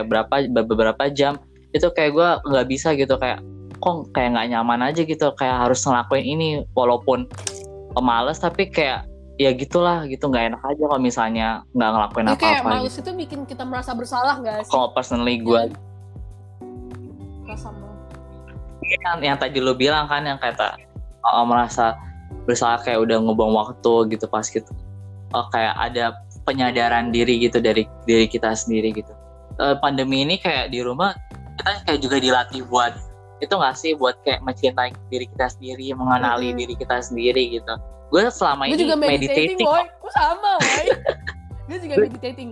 beberapa beberapa jam itu kayak gue nggak bisa gitu kayak kok kayak nggak nyaman aja gitu kayak harus ngelakuin ini walaupun males tapi kayak ya gitulah gitu nggak enak aja kalau misalnya nggak ngelakuin ya kayak apa-apa males gitu. itu bikin kita merasa bersalah gak sih Kalau personally gue Iya. yang, yang tadi lu bilang kan yang kata oh, merasa berusaha kayak udah ngebuang waktu gitu pas gitu oh, kayak ada penyadaran diri gitu dari diri kita sendiri gitu Eh, pandemi ini kayak di rumah kita kayak juga dilatih buat itu nggak sih buat kayak mencintai diri kita sendiri mengenali Mm-mm. diri kita sendiri gitu gue selama ini juga meditating, meditating boy. gue sama boy. Gue juga meditating.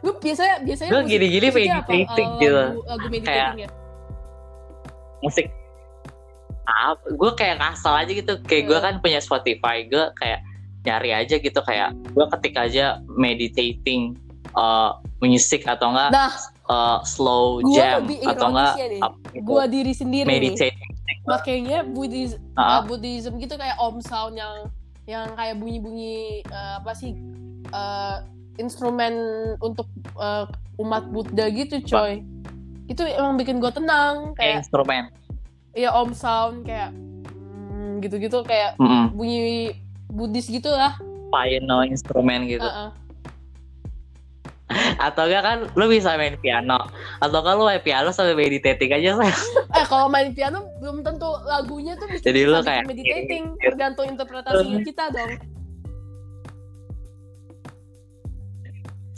Gue biasanya biasanya gue gini-gini apa? meditating Eh, gitu lagu, lagu meditating ya? Musik. Apa? Gue kayak ngasal aja gitu. Kayak gue Hmm. kan punya Spotify. Gue kayak nyari aja gitu. Kayak gue ketik aja meditating uh, musik atau enggak nah. uh, slow Gua jam atau enggak gitu, gue diri sendiri nih meditating makanya Buddhis, Ah. uh, Buddhism gitu kayak om sound yang yang kayak bunyi-bunyi uh, apa sih uh, instrumen untuk uh, umat Buddha gitu coy itu emang bikin gue tenang kayak instrumen ya om sound kayak mm, gitu-gitu kayak Mm-mm. bunyi Buddhis gitu lah piano instrumen gitu Uh-uh. Atau enggak kan lu bisa main piano. Atau kan lu main piano sambil meditating aja saya eh kalau main piano belum tentu lagunya tuh bisa Jadi lu kayak- meditating. tergantung interpretasi kita dong.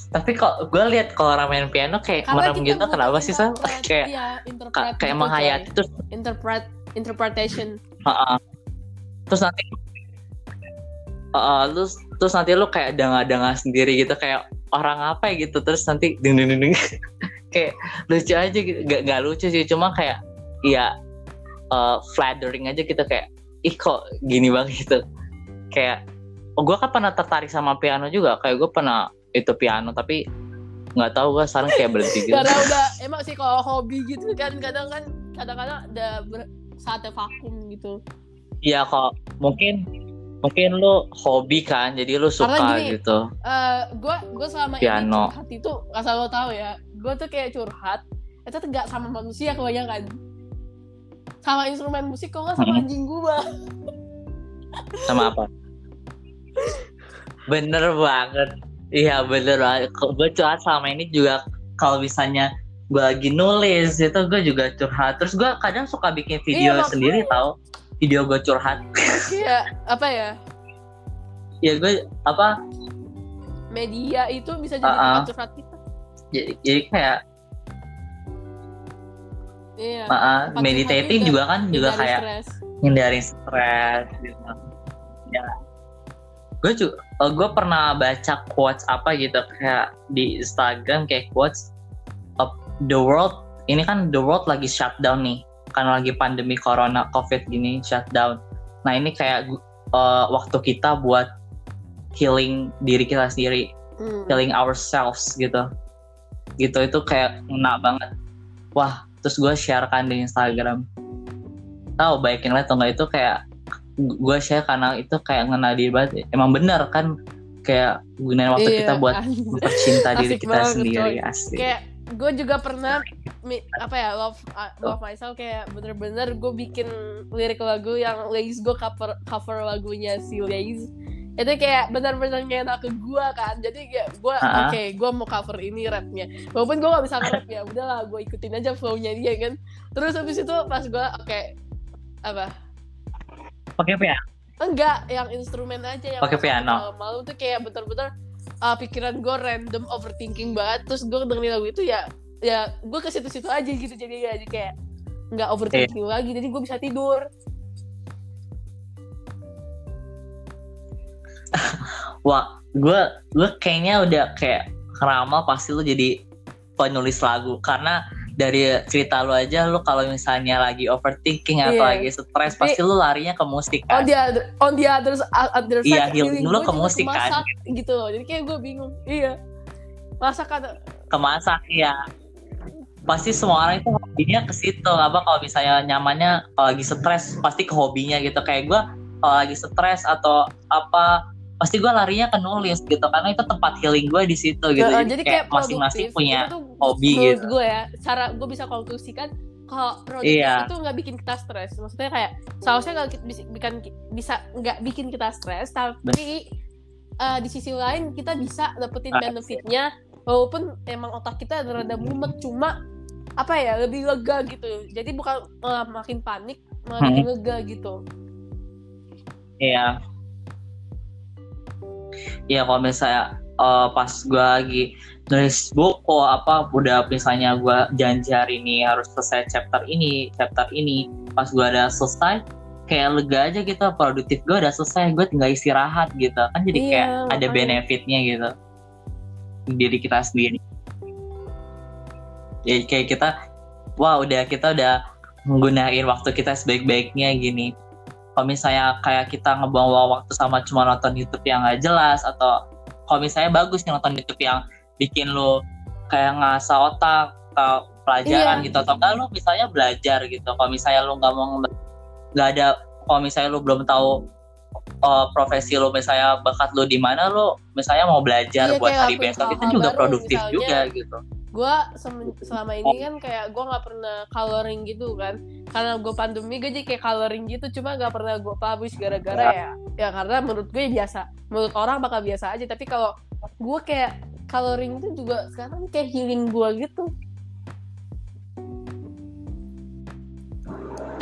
Tapi kok gue lihat kalau orang main piano kayak merem gitu kenapa sih sih interpret, kayak iya, kayak gitu, menghayati terus. interpret interpretation. Heeh. terus nanti Heeh, terus terus nanti lu kayak danga-danga sendiri gitu kayak orang apa ya gitu terus nanti ding ding ding, ding. kayak lucu aja gitu gak, gak lucu sih cuma kayak ya eh, flattering aja gitu kayak ih kok gini banget gitu. Kayak oh gue kan pernah tertarik sama piano juga kayak gue pernah itu piano tapi nggak tahu gue sekarang kayak berhenti gitu. Karena udah emang sih kalau hobi gitu kan kadang kan kadang-kadang ada saatnya vakum gitu. Iya kok mungkin mungkin lu hobi kan jadi lu suka gini, gitu. eh gue gue selama Piano. ini curhat itu asal lo tahu ya gue tuh kayak curhat itu tuh gak sama manusia kebanyakan. Sama instrumen musik kok nggak sama Hmm. anjing gue sama apa? Bener banget. Iya bener banget. Gue curhat sama ini juga kalau misalnya gue lagi nulis itu gue juga curhat. Terus gue kadang suka bikin video Iya, sendiri tau video gue curhat. Kayak apa ya? Ya gue apa? Media itu bisa jadi Uh-uh. tempat curhat kita. Jadi, jadi kayak iya. Uh, uh, meditating juga kan juga Hindari kayak stres. hindarin stres gitu. Ya. Gue juga gue pernah baca quotes apa gitu kayak di Instagram kayak quotes of the world ini kan the world lagi shutdown nih karena lagi pandemi corona covid gini shutdown. Nah ini kayak uh, waktu kita buat healing diri kita sendiri. Hmm. healing ourselves gitu. Gitu itu kayak ngena banget. Wah terus gue share kan di Instagram. Tahu baikin lah atau enggak itu kayak gue share karena itu kayak ngena di banget. Emang bener kan kayak gunain waktu Iya, kita buat anjir. mempercinta diri kita banget, sendiri coy. asik. Kayak gue juga pernah apa ya love uh, love myself kayak bener-bener gue bikin lirik lagu yang Lace gue cover cover lagunya si Lace itu kayak bener-bener enak ke gue kan. Jadi kayak gue Ah. oke gue mau cover ini rapnya. Walaupun gue gak bisa nge-rap ya udahlah gue ikutin aja flownya dia kan. Terus habis itu pas gue oke apa? Pakai ya enggak yang instrumen aja yang Pakai piano. malam tuh kayak bener-bener uh, pikiran gue random overthinking banget terus gue dengerin lagu itu ya ya gue ke situ-situ aja gitu jadi jadi kayak nggak overthinking Iya. lagi jadi gue bisa tidur wah gue gue kayaknya udah kayak keramal pasti lu jadi penulis lagu karena dari cerita lu aja lu kalau misalnya lagi overthinking atau Iya. lagi stres pasti lu larinya ke musik on kan the other on the other other side Iya, healing lu ke musik kan. gitu loh. Jadi kayak gue bingung. Iya. Masak ada kemasak ya pasti semua orang itu hobinya ke situ. Apa kalau misalnya nyamannya kalau lagi stres pasti ke hobinya gitu. Kayak gue kalau lagi stres atau apa pasti gue larinya ke nulis gitu karena itu tempat healing gue di situ gitu Uh, jadi, kayak masing-masing punya itu tuh hobi gitu. gue ya cara gue bisa konklusikan kalau produktif Iya. itu nggak bikin kita stres maksudnya kayak seharusnya nggak bisa bikin bisa nggak bikin kita stres tapi uh, di sisi lain kita bisa dapetin Ah. benefitnya walaupun emang otak kita rada mumet cuma apa ya lebih lega gitu jadi bukan malah makin panik makin Hmm. lega gitu Iya. Iya kalau misalnya eh, pas gue lagi nulis buku apa udah misalnya gue janji hari ini harus selesai chapter ini, chapter ini. Pas gue udah selesai, kayak lega aja gitu, produktif gue udah selesai, gue tinggal istirahat gitu. Kan jadi Iya, kayak ada makanya. benefitnya gitu. Diri kita sendiri. Ya kayak kita, wah udah kita udah menggunakan waktu kita sebaik-baiknya gini kalau misalnya kayak kita ngebuang waktu sama cuma nonton YouTube yang nggak jelas atau kalau misalnya bagus nih nonton YouTube yang bikin lu kayak ngasah otak atau pelajaran Iya. gitu atau enggak lu misalnya belajar gitu. Kalau misalnya lu nggak mau nggak ada kalau misalnya lu belum tahu uh, profesi lu misalnya bakat lu di mana lu misalnya mau belajar Iya, buat hari besok itu juga produktif juga gitu gue selama ini kan kayak gue nggak pernah coloring gitu kan. Karena gue pandemi gue jadi kayak coloring gitu. Cuma nggak pernah gue publish gara-gara ya ya karena menurut gue biasa. Menurut orang bakal biasa aja. Tapi kalau gue kayak coloring itu juga sekarang kayak healing gue gitu.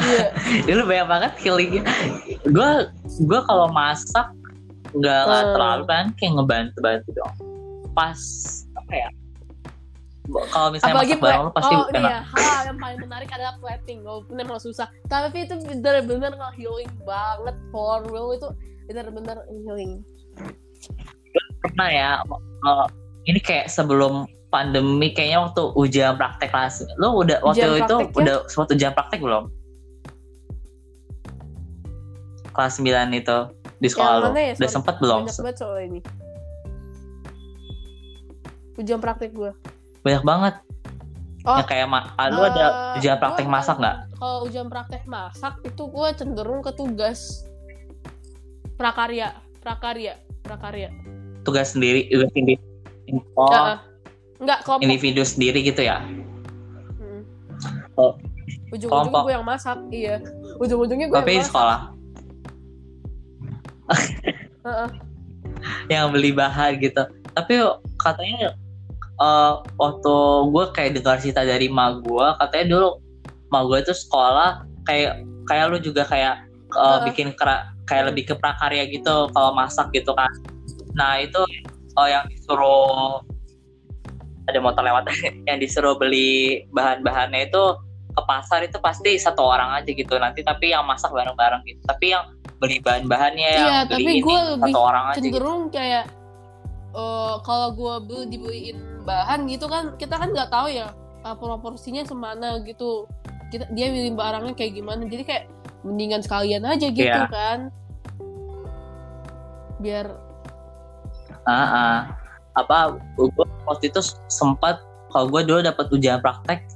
Iya. Itu lu banyak banget healingnya gue gue kalau masak nggak Hmm. terlalu kan kayak ngebantu bantu dong. Pas apa ya kalau misalnya apalagi masak bareng lu pasti oh enak iya. Hal yang paling menarik adalah plating. Walaupun emang susah. Tapi itu bener-bener nggak healing banget. For real itu bener-bener healing. Pernah ya eh, ini kayak sebelum pandemi kayaknya waktu ujian praktek kelas. Lu udah waktu Ujian itu praktek ya? udah suatu ujian praktek belum? Kelas 9 itu di sekolah lu. ya? udah sempet belum? Banyak banget soal ini. Ujian praktek gue banyak banget Oh, yang kayak ma- ah, lu ada Eh, ujian praktek gua- masak nggak Kalau ujian praktek masak itu gue cenderung ke tugas prakarya, prakarya, prakarya. tugas sendiri tugas sendiri oh Heeh. Enggak kelompok. individu sendiri gitu ya Hmm. Oh. Ujung-ujungnya gue yang masak, iya. Ujung-ujungnya gue tapi yang masak. sekolah Heeh. yang beli bahan gitu tapi katanya eh, waktu gue kayak dengar cerita dari ma gue katanya dulu ma gue itu sekolah kayak kayak lu juga kayak eh, Heeh. bikin kera- kayak lebih ke prakarya gitu kalau masak gitu kan nah itu oh yang disuruh ada motor lewat yang disuruh beli bahan-bahannya itu ke pasar itu pasti satu orang aja gitu nanti tapi yang masak bareng-bareng gitu tapi yang beli bahan-bahannya yang Iya, beli tapi ini gue lebih satu orang aja gitu. cenderung kayak eh kalau gue beli dibeliin bahan gitu kan kita kan nggak tahu ya uh, proporsinya semana gitu kita dia milih barangnya kayak gimana jadi kayak mendingan sekalian aja gitu Iya. kan biar Ah, ah. apa gue waktu itu sempat kalau gue dulu dapat ujian praktek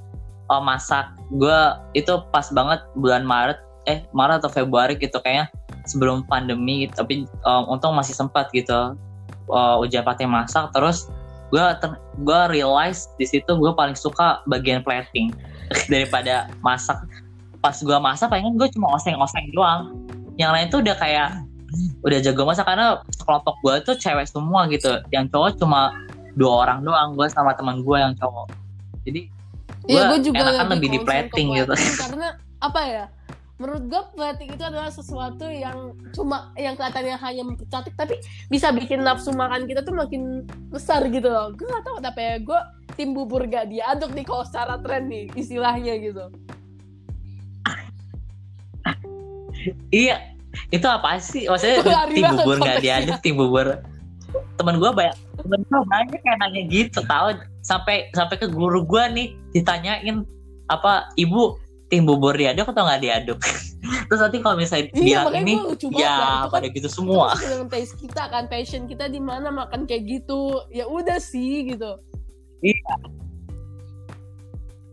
oh, masak gue itu pas banget bulan Maret eh Maret atau Februari gitu kayaknya sebelum pandemi gitu. tapi um, untung masih sempat gitu uh, ujian praktek masak terus gue gue realize di situ gue paling suka bagian plating daripada masak pas gue masak pengen gue cuma oseng-oseng doang yang lain tuh udah kayak udah jago masak karena kelompok gue tuh cewek semua gitu yang cowok cuma dua orang doang gue sama teman gue yang cowok jadi gue juga enakan lebih di concern ke plating gitu. karena apa ya? Menurut gue plating itu adalah sesuatu yang cuma yang kelihatannya hanya mempercantik tapi bisa bikin nafsu makan kita tuh makin besar gitu loh. Gue gak tahu kenapa ya. Gue tim bubur gak diaduk nih kalau secara tren nih istilahnya gitu. iya itu apa sih maksudnya tim bubur konteksnya. diaduk tim bubur temen gue banyak temen gue banyak kayak nanya gitu tahu sampai sampai ke guru gue nih ditanyain apa ibu tim bubur diaduk atau nggak diaduk? Terus nanti kalau misalnya Iya, makanya ini ya. ya. Kan- pada gitu semua. Itu dengan taste kita kan, passion kita di mana makan kayak gitu. Ya udah sih gitu.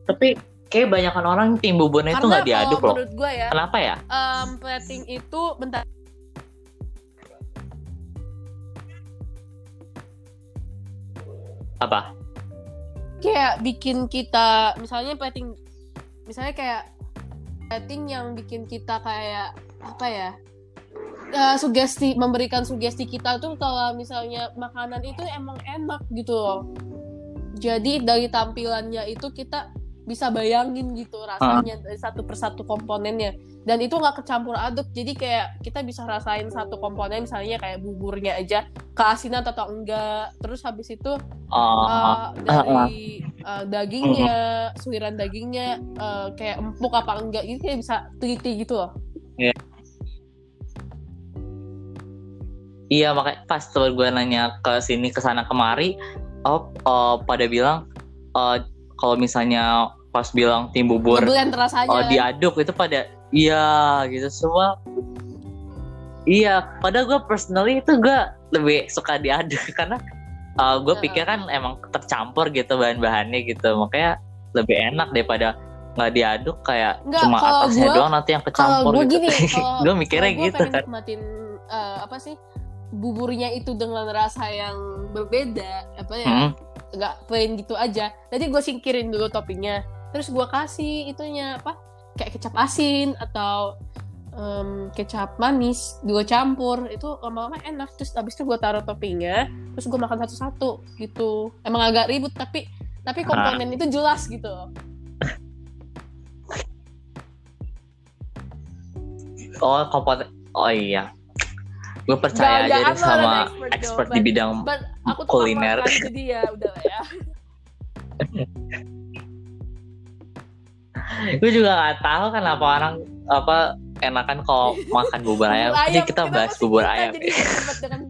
tapi kayak banyakan orang tim buburnya itu nggak diaduk loh. menurut gue ya, kenapa ya? um, plating itu bentar. Apa? Kayak bikin kita misalnya plating misalnya kayak plating yang bikin kita kayak apa ya eh, sugesti memberikan sugesti kita tuh kalau misalnya makanan itu emang enak gitu loh. Jadi dari tampilannya itu kita bisa bayangin gitu rasanya dari satu persatu komponennya. Dan itu nggak kecampur aduk jadi kayak kita bisa rasain satu komponen misalnya kayak buburnya aja keasinan atau enggak. Terus habis itu Oh, uh, dari uh, dagingnya suiran dagingnya uh, kayak empuk apa enggak gitu kayak bisa teliti gitu loh. Iya. Makanya pas tuh gue nanya ke sini ke sana kemari, oh, oh, pada bilang eh, kalau misalnya pas bilang tim bubur Ngeblend rasanya oh diaduk itu pada iya gitu semua. Iya padahal gue personally itu gue lebih suka diaduk karena uh, gue Heeh. pikir kan emang tercampur gitu bahan-bahannya gitu makanya lebih enak daripada nggak diaduk kayak Nggak, cuma atasnya gua- doang nanti yang kecampur gue gitu. gini gue mikirnya gua gitu. pengen kan nikmatin uh, apa sih buburnya itu dengan rasa yang berbeda apa ya Hmm, nggak plain gitu aja. Jadi gue singkirin dulu toppingnya terus gue kasih itunya apa kayak kecap asin atau em, kecap manis gue campur itu lama-lama enak. Terus abis itu gue taruh toppingnya terus gue makan satu-satu gitu. Emang agak ribut tapi tapi komponen itu jelas gitu. Oh komponen oh iya. Gue percaya Nggak, aja deh sama expert expert di bidang But aku tuh Kuliner. jadi ya udah ya gue juga gak tahu kenapa orang apa enakan kalau makan bubur ayam. Bubur Jadi kita kenapa bahas bubur kita ayam. jadi dengan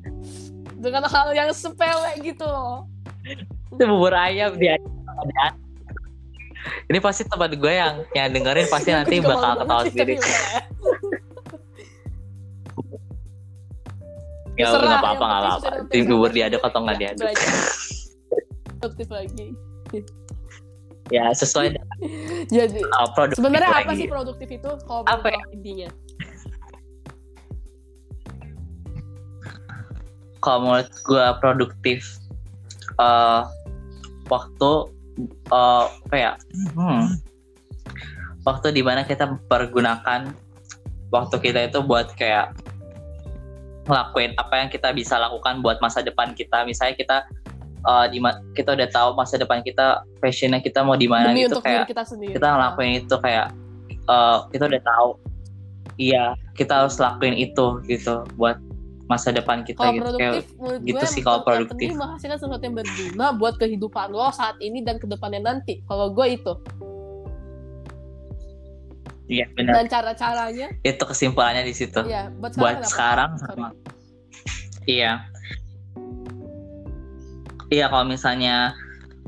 dengan hal yang sepele gitu loh Itu bubur ayam dia. Ini pasti tempat gue yang yang dengerin pasti nanti bakal ketawa sendiri. ya. Yang apa-apa penting apa-apa. Tim bubur diaduk atau nggak diaduk. Produktif lagi. Ya sesuai dengan Jadi uh, produk sebenarnya apa lagi. sih produktif itu kalau Apa ya? intinya? Kalau menurut gue produktif eh waktu eh apa ya? Hmm, waktu di mana kita mempergunakan waktu kita itu buat kayak ngelakuin apa yang kita bisa lakukan buat masa depan kita misalnya kita eh, di kita udah tahu masa depan kita passionnya kita mau di mana gitu untuk kayak kita sendiri. kita ngelakuin itu kayak eh, kita udah tahu iya kita harus lakuin itu gitu buat masa depan kita Kalau gitu kayak produktif, gitu gue sih kalau produktif. terpenting menghasilkan sesuatu yang berguna buat kehidupan lo saat ini dan ke depannya nanti. Kalau gue itu iya benar dan cara-caranya, itu kesimpulannya di situ ya buat sekarang. buat sekarang sama iya iya kalau misalnya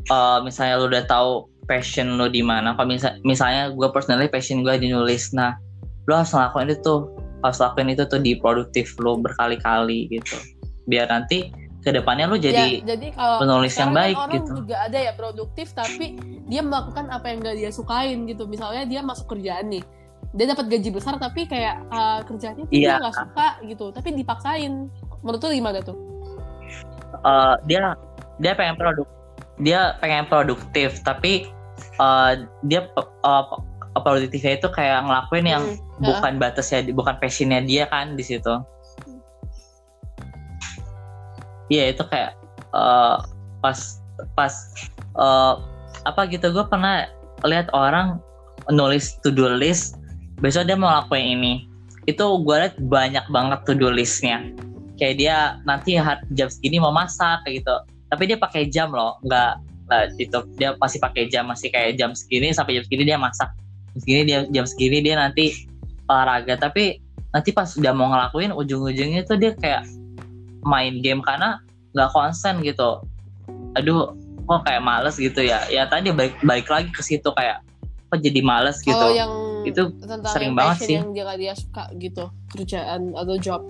eh, misalnya lu udah tahu passion lu di mana kalau misal- misalnya gue personally passion gue di nulis. Nah lu harus ngelakuin itu tuh harus lakuin itu tuh di produktif lu berkali-kali gitu. Biar nanti ke depannya lu jadi ya, jadi kalau penulis yang kan baik orang gitu. juga ada ya produktif tapi dia melakukan apa yang gak dia sukain gitu. Misalnya dia masuk kerjaan nih dia dapat gaji besar tapi kayak uh, kerjanya tuh Iya. dia nggak suka gitu tapi dipaksain. Menurut lu gimana tuh? Eh, dia dia pengen produk dia pengen produktif tapi eh, dia eh, produktifnya itu kayak ngelakuin yang Hmm, bukan batasnya bukan passionnya dia kan di situ. Iya itu kayak eh, pas pas eh, apa gitu gue pernah lihat orang nulis to do list besok dia mau lakuin ini. Itu gue liat banyak banget to do listnya. Kayak dia nanti jam segini mau masak kayak gitu tapi dia pakai jam loh nggak nggak itu dia masih pakai jam masih kayak jam segini sampai jam segini dia masak. Jam segini dia jam segini dia nanti olahraga. Tapi nanti pas udah mau ngelakuin ujung-ujungnya tuh dia kayak main game karena nggak konsen gitu. Aduh kok kayak males gitu ya. Ya tadi balik balik lagi ke situ kayak kok jadi males gitu. Kalau yang Itu sering yang banget sih. yang dia dia suka gitu kerjaan atau job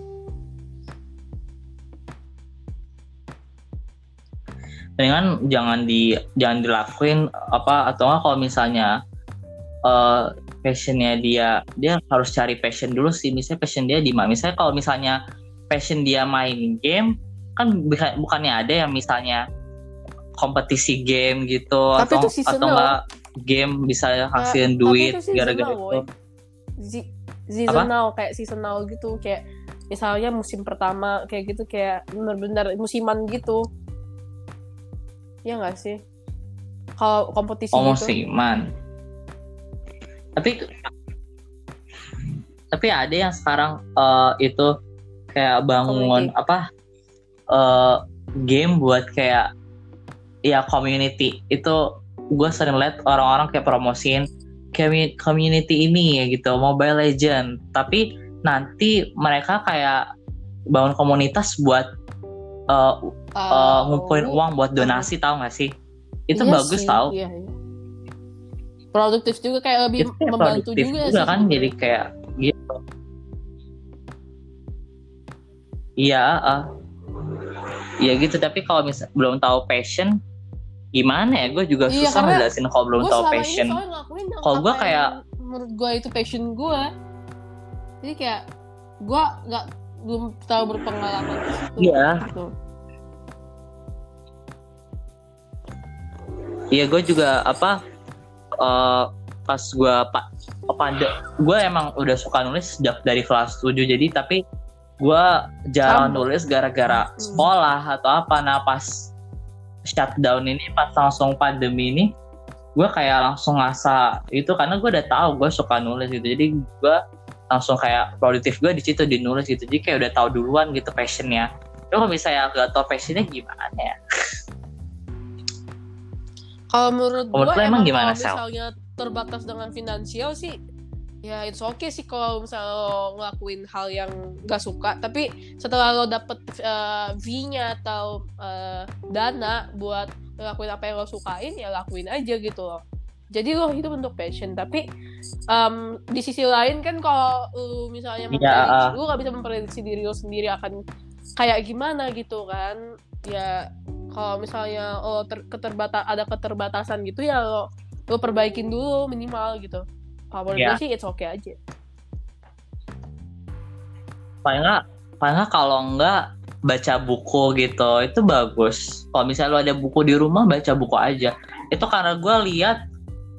mendingan jangan di jangan dilakuin apa atau enggak kalau misalnya eh passionnya dia dia harus cari passion dulu sih. Misalnya passion dia di mana? Misalnya kalau misalnya passion dia main game kan bukan- bukannya ada yang misalnya kompetisi game gitu Tapi atau itu atau enggak game bisa hasilin tapi duit itu gara-gara itu. Se- seasonal kayak seasonal gitu kayak misalnya musim pertama kayak gitu kayak bener-bener musiman gitu ya nggak sih? Kalau kompetisi oh gitu. Musiman tapi tapi ada yang sekarang uh, itu kayak bangun Community. apa uh, game buat kayak ya community. Itu gue sering liat orang-orang kayak promosiin commu- community ini ya gitu Mobile Legend tapi nanti mereka kayak bangun komunitas buat uh, uh, ngumpulin uang buat donasi tahu nggak sih itu Iya bagus sih, tau iya, iya. produktif juga kayak lebih itu kayak membantu produktif juga, juga, sih kan jadi kayak gitu iya ah. Iya gitu tapi kalau misal belum tahu passion gimana ya gue juga Iya, susah ngejelasin kalau belum tahu passion Kalau apa kayak- menurut gue itu passion gue jadi kayak gue nggak belum tahu berpengalaman Iya. gitu. Iya gue juga apa eh, pas gue pak pada gue emang udah suka nulis sejak dari kelas 7 jadi tapi gue jarang Sama. nulis gara-gara Hmm. sekolah atau apa. Nah pas shutdown ini pas langsung pandemi ini gue kayak langsung ngerasa itu karena gue udah tahu gue suka nulis gitu. Jadi gue langsung kayak produktif gue di situ di nulis gitu. Jadi kayak udah tahu duluan gitu passionnya. Tapi kalau misalnya gak tau passionnya gimana ya Kalau menurut Menurut gue emang emang gimana, kalau misalnya terbatas dengan finansial sih ya it's okay sih kalau misalnya lo ngelakuin hal yang gak suka. Tapi setelah lo dapet uh, V-nya atau uh, dana buat ngelakuin apa yang lo sukain ya lakuin aja gitu loh. Jadi lo itu bentuk passion. Tapi um, di sisi lain kan kalau lo misalnya Iya, memprediksi ah. lo gak bisa memprediksi diri lo sendiri akan kayak gimana gitu kan. Ya kalau misalnya lo ter- keterbata ada keterbatasan gitu ya lo lo perbaikin dulu minimal gitu. Kalau menurut gue sih it's okay aja. Paling nggak paling nggak kalau nggak baca buku gitu itu bagus. Kalau misalnya lo ada buku di rumah baca buku aja. Itu karena gue lihat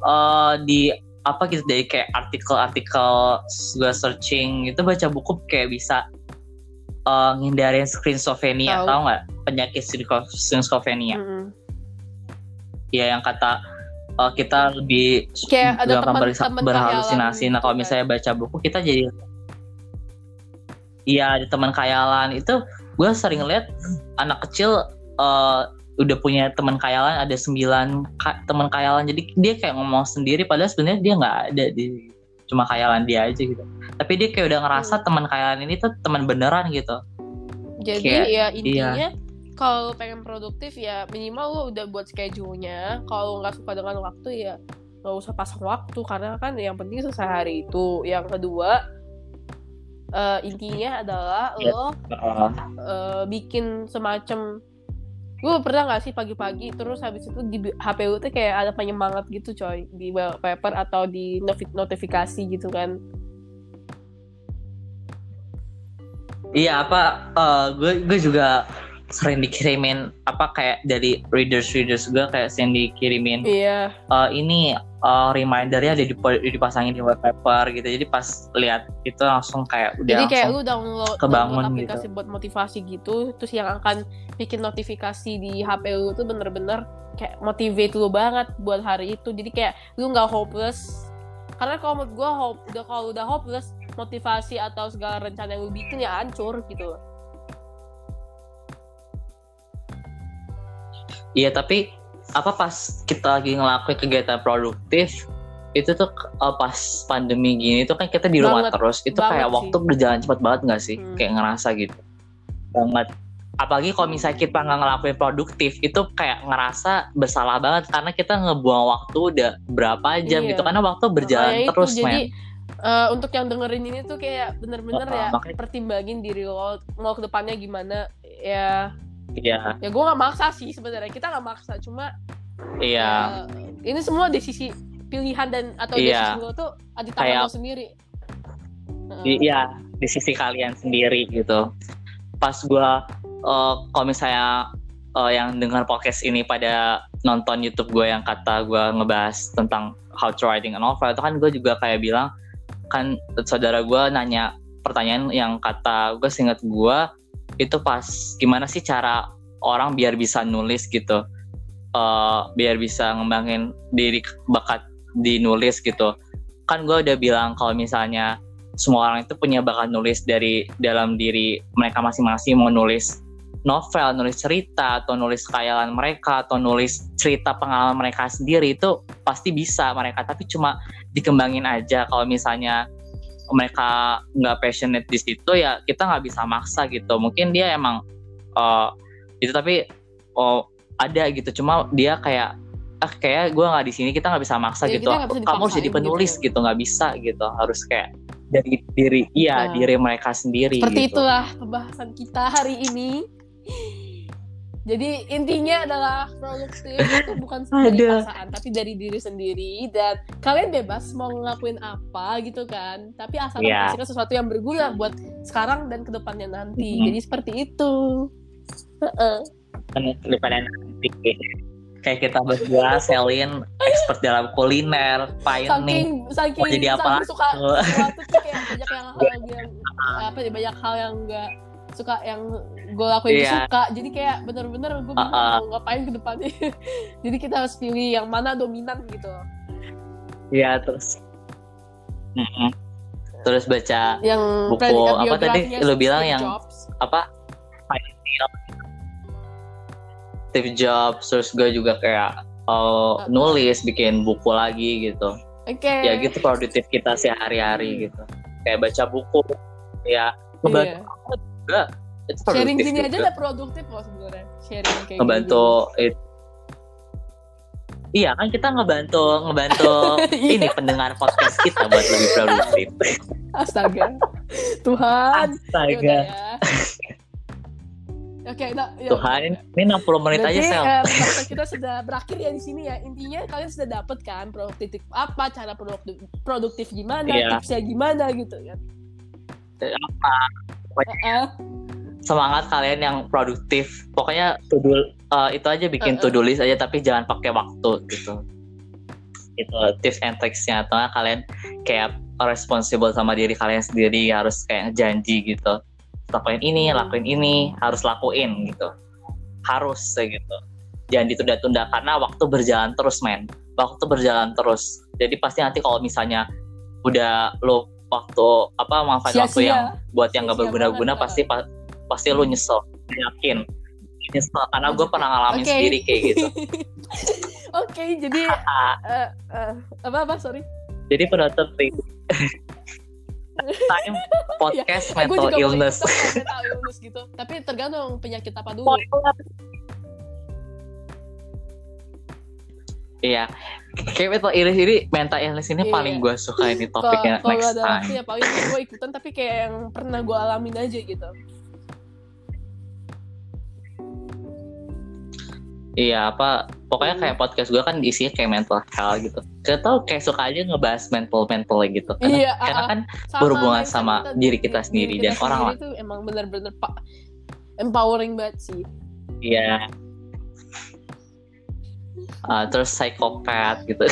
eh, di apa gitu dari kayak artikel-artikel gue searching itu baca buku kayak bisa eh, ngindarin schizophrenia Tahu. tau nggak penyakit schizophrenia Mm-mm. ya yang kata eh, kita lebih Kayak ada gampang teman- berisa- teman berhalusinasi. nah kalau misalnya baca buku kita jadi iya ada teman khayalan. Itu gue sering lihat anak kecil eh, udah punya teman khayalan ada sembilan ka- teman khayalan. Jadi dia kayak ngomong sendiri padahal sebenarnya dia nggak ada di cuma khayalan dia aja gitu. Tapi dia kayak udah ngerasa Hmm. teman khayalan ini tuh teman beneran gitu. Jadi Kayak- ya intinya kalau lo pengen produktif ya minimal lo udah buat schedule-nya. Kalau nggak suka dengan waktu ya nggak usah pasang waktu karena kan yang penting selesai hari itu. Yang kedua eh, intinya adalah Ya. lo eh, bikin semacam gue pernah nggak sih pagi-pagi terus habis itu di HP lu tuh kayak ada penyemangat gitu coy? Di paper atau di notif- notifikasi gitu kan? Iya apa gue gue juga sering dikirimin apa kayak dari readers readers gue kayak sering dikirimin. Iya. Eh, ini eh, remindernya ada dipa- dipasangin di wallpaper gitu. Jadi pas lihat itu langsung kayak udah jadi kayak lu download, kebangun download aplikasi buat motivasi gitu terus yang akan bikin notifikasi di HP lu tuh bener-bener kayak motivate lu banget buat hari itu. Jadi kayak lu nggak hopeless. Karena kalau menurut gue hope udah kalau udah hopeless motivasi atau segala rencana yang lu bikin ya hancur gitu. loh. Iya tapi apa pas kita lagi ngelakuin kegiatan produktif itu tuh eh, pas pandemi gini itu kan kita di rumah Banget, terus itu banget kayak sih. waktu berjalan cepat banget nggak sih? Hmm. kayak ngerasa gitu. Banget. Apalagi kalau misalnya kita nggak ngelakuin produktif itu kayak ngerasa bersalah banget karena kita ngebuang waktu udah berapa jam Iya. gitu karena waktu berjalan itu, terus jadi men. eh, untuk yang dengerin ini tuh kayak bener-bener Uh-uh, ya makanya- pertimbangin diri lo mau ke depannya gimana ya iya. Ya gue nggak maksa sih sebenarnya. Kita nggak maksa cuma iya. eh, ini semua decisi pilihan dan atau Iya. decisi lo tuh ada di tangan Kayak- lo sendiri. Di, iya di sisi kalian sendiri gitu. Pas gua eh, kalau misalnya eh, yang dengar podcast ini pada nonton YouTube gue yang kata gua ngebahas tentang how to writing a novel itu kan gue juga kayak bilang kan saudara gua nanya pertanyaan yang kata gue seingat gua itu pas gimana sih cara orang biar bisa nulis gitu? Eh, biar bisa ngembangin diri bakat di nulis gitu. Kan gue udah bilang kalau misalnya semua orang itu punya bakat nulis dari dalam diri mereka masing-masing mau nulis novel, nulis cerita atau nulis khayalan mereka atau nulis cerita pengalaman mereka sendiri itu pasti bisa mereka. Tapi cuma dikembangin aja. Kalau misalnya mereka nggak passionate di situ ya kita nggak bisa maksa gitu mungkin dia emang uh, itu tapi oh ada gitu cuma dia kayak ah kayak gue nggak di sini kita nggak bisa maksa Ya, gitu kita nggak bisa kamu harus jadi penulis gitu. gitu nggak bisa gitu harus kayak dari diri iya Nah. diri mereka sendiri Seperti gitu. itulah pembahasan kita hari ini. Jadi intinya adalah produktif itu bukan dari Aduh. pasangan tapi dari diri sendiri dan kalian bebas mau ngelakuin apa gitu kan. Tapi asal Iya. menghasilkan sesuatu yang berguna buat sekarang dan ke depannya nanti. Mhm. Jadi seperti itu. Heeh. kan daripada nanti kayak kita berdua Selin expert dalam kuliner pioneer saking saking, mau jadi apa saking suka tuh? sesuatu tuh kayak banyak yang hal yang apa ya banyak hal yang enggak suka yang gue lakuin tuh Iya. suka jadi kayak bener-bener gue bingung Uh-uh. mau ngapain ke depannya jadi kita harus pilih yang mana dominan gitu Iya terus Mm-mm. terus baca yang Buku apa tadi lu bilang Steve yang- Jobs. apa. Steve Jobs terus gue juga kayak oh, Uh-uh. nulis bikin buku lagi gitu oke ya gitu produktif kita sehari-hari gitu kayak baca buku ya ngebantu Iya. Juga itu sharing sini aja juga. udah produktif loh sebenarnya sharing kayak ngebantu it- Iya kan kita ngebantu ngebantu Iya. ini pendengar podcast kita buat lebih produktif. astaga Tuhan Astaga. Yaudah ya. Oke, nah, ya. Tuhan ini 60 menit aja Berarti sel. eh, kita sudah berakhir ya di sini ya. Intinya kalian sudah dapet kan produktif apa, cara produktif, produktif gimana, Iya. tipsnya gimana gitu kan. Apa Heeh. semangat kalian yang produktif. Pokoknya to do eh, itu aja bikin Uh-uh. to do list aja tapi jangan pakai waktu gitu. Itu tips and tricksnya atau kalian kayak responsible sama diri kalian sendiri harus kayak janji gitu. Lakuin ini, lakuin ini, harus lakuin gitu. Harus gitu. Jangan ditunda-tunda karena waktu berjalan terus, men. Waktu berjalan terus. Jadi pasti nanti kalau misalnya udah lo waktu apa manfaat waktu Sia-sia. yang buat yang gak Sia-sia berguna-guna pasti pa- pasti lo nyesel yakin nyesel karena gue pernah ngalamin Oke. sendiri kayak gitu Oke, jadi Ah, eh, eh, apa apa sorry. jadi penutup nih time podcast gue mental illness mental illness gitu. Tapi tergantung penyakit apa dulu. Iya. Kayak mental illness ini mental illness ini Iya. paling gue suka ini Kalau topiknya kalau next ada waktu time. ya paling gue ikutan tapi kayak yang pernah gue alamin aja gitu. iya apa pokoknya kayak podcast gue kan isinya kayak mental health gitu. Kita tahu kayak suka aja ngebahas mental mental gitu. Karena, Iya, karena ah, kan Sama berhubungan sama diri kita sendiri dan kita orang sendiri tuh emang bener-bener pa- empowering banget sih. iya Ah, terus psikopat gitu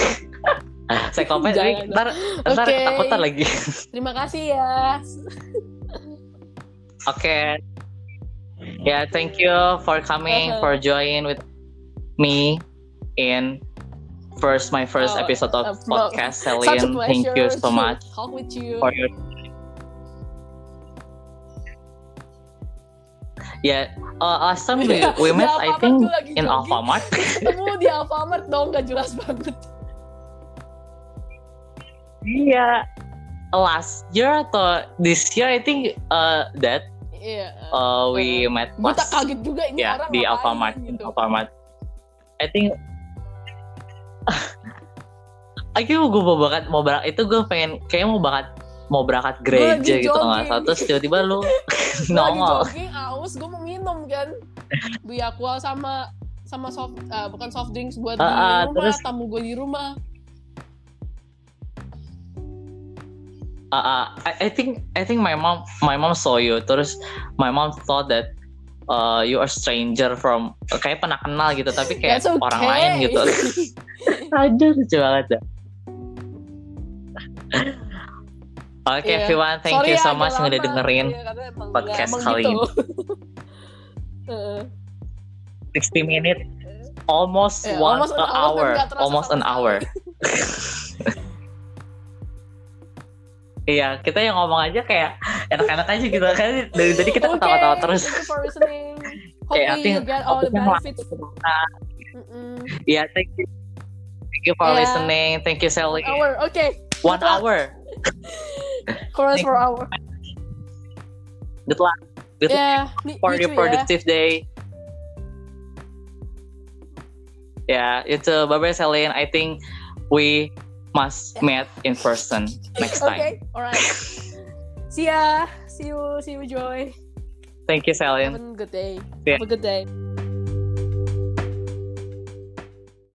psikopat ini ntar ntar Oke. ketakutan lagi Terima kasih ya. Okay. Yeah, thank you for coming Uh-huh. for joining with me in first my first Oh, episode of uh, podcast Celine. Thank you so much talk with you. for your Yeah, uh, last time we, Iya, we di met I Alfamart think in jogging, Alfamart. Ketemu di Alfamart dong gak jelas banget. Iya. Last year atau this year I think uh, that Iya. uh, we met gue tak kaget juga ini ya orang di ngapain Alfamart in gitu. Alfamart I think Aku gue mau berangkat mau berangkat itu gue pengen kayak mau berangkat mau berangkat gereja gitu nggak jogging. salah terus tiba-tiba lu Gua lagi nongol. jogging aus gue mau minum kan. Beli aqua sama sama soft ah, bukan soft drinks buat Ah, di ah, rumah terus- tamu gue di rumah. Uh, uh, I, I think I think my mom my mom saw you. Terus my mom thought that uh, you are stranger from kayak pernah kenal gitu tapi kayak That's okay. orang lain gitu. Aja lucu banget ya Oke Iya. everyone, thank Sorry you so agak much yang udah dengerin emang- podcast kali gitu. Heeh. 60 minutes, almost Ya, one almost an hour terasa almost an hour. Iya, kita yang ngomong aja kayak enak-enak aja gitu kan. Dari tadi kita ketawa-tawa Okay, terus. Thank you for listening. Hopefully you get all the benefits. Iya, thank you. Thank you for Yeah. listening. Thank you, Sally. Hour. Okay. One Good luck. hour. Chorus for hour. Good luck Good Yeah. me- for you your ya. productive day. Yeah, it's a bye bye, Celine. I think we must meet in person next time. Okay. All right. See ya. See you. See you, Joy. Thank you, Have Celine. a good day. Yeah. Have a good day.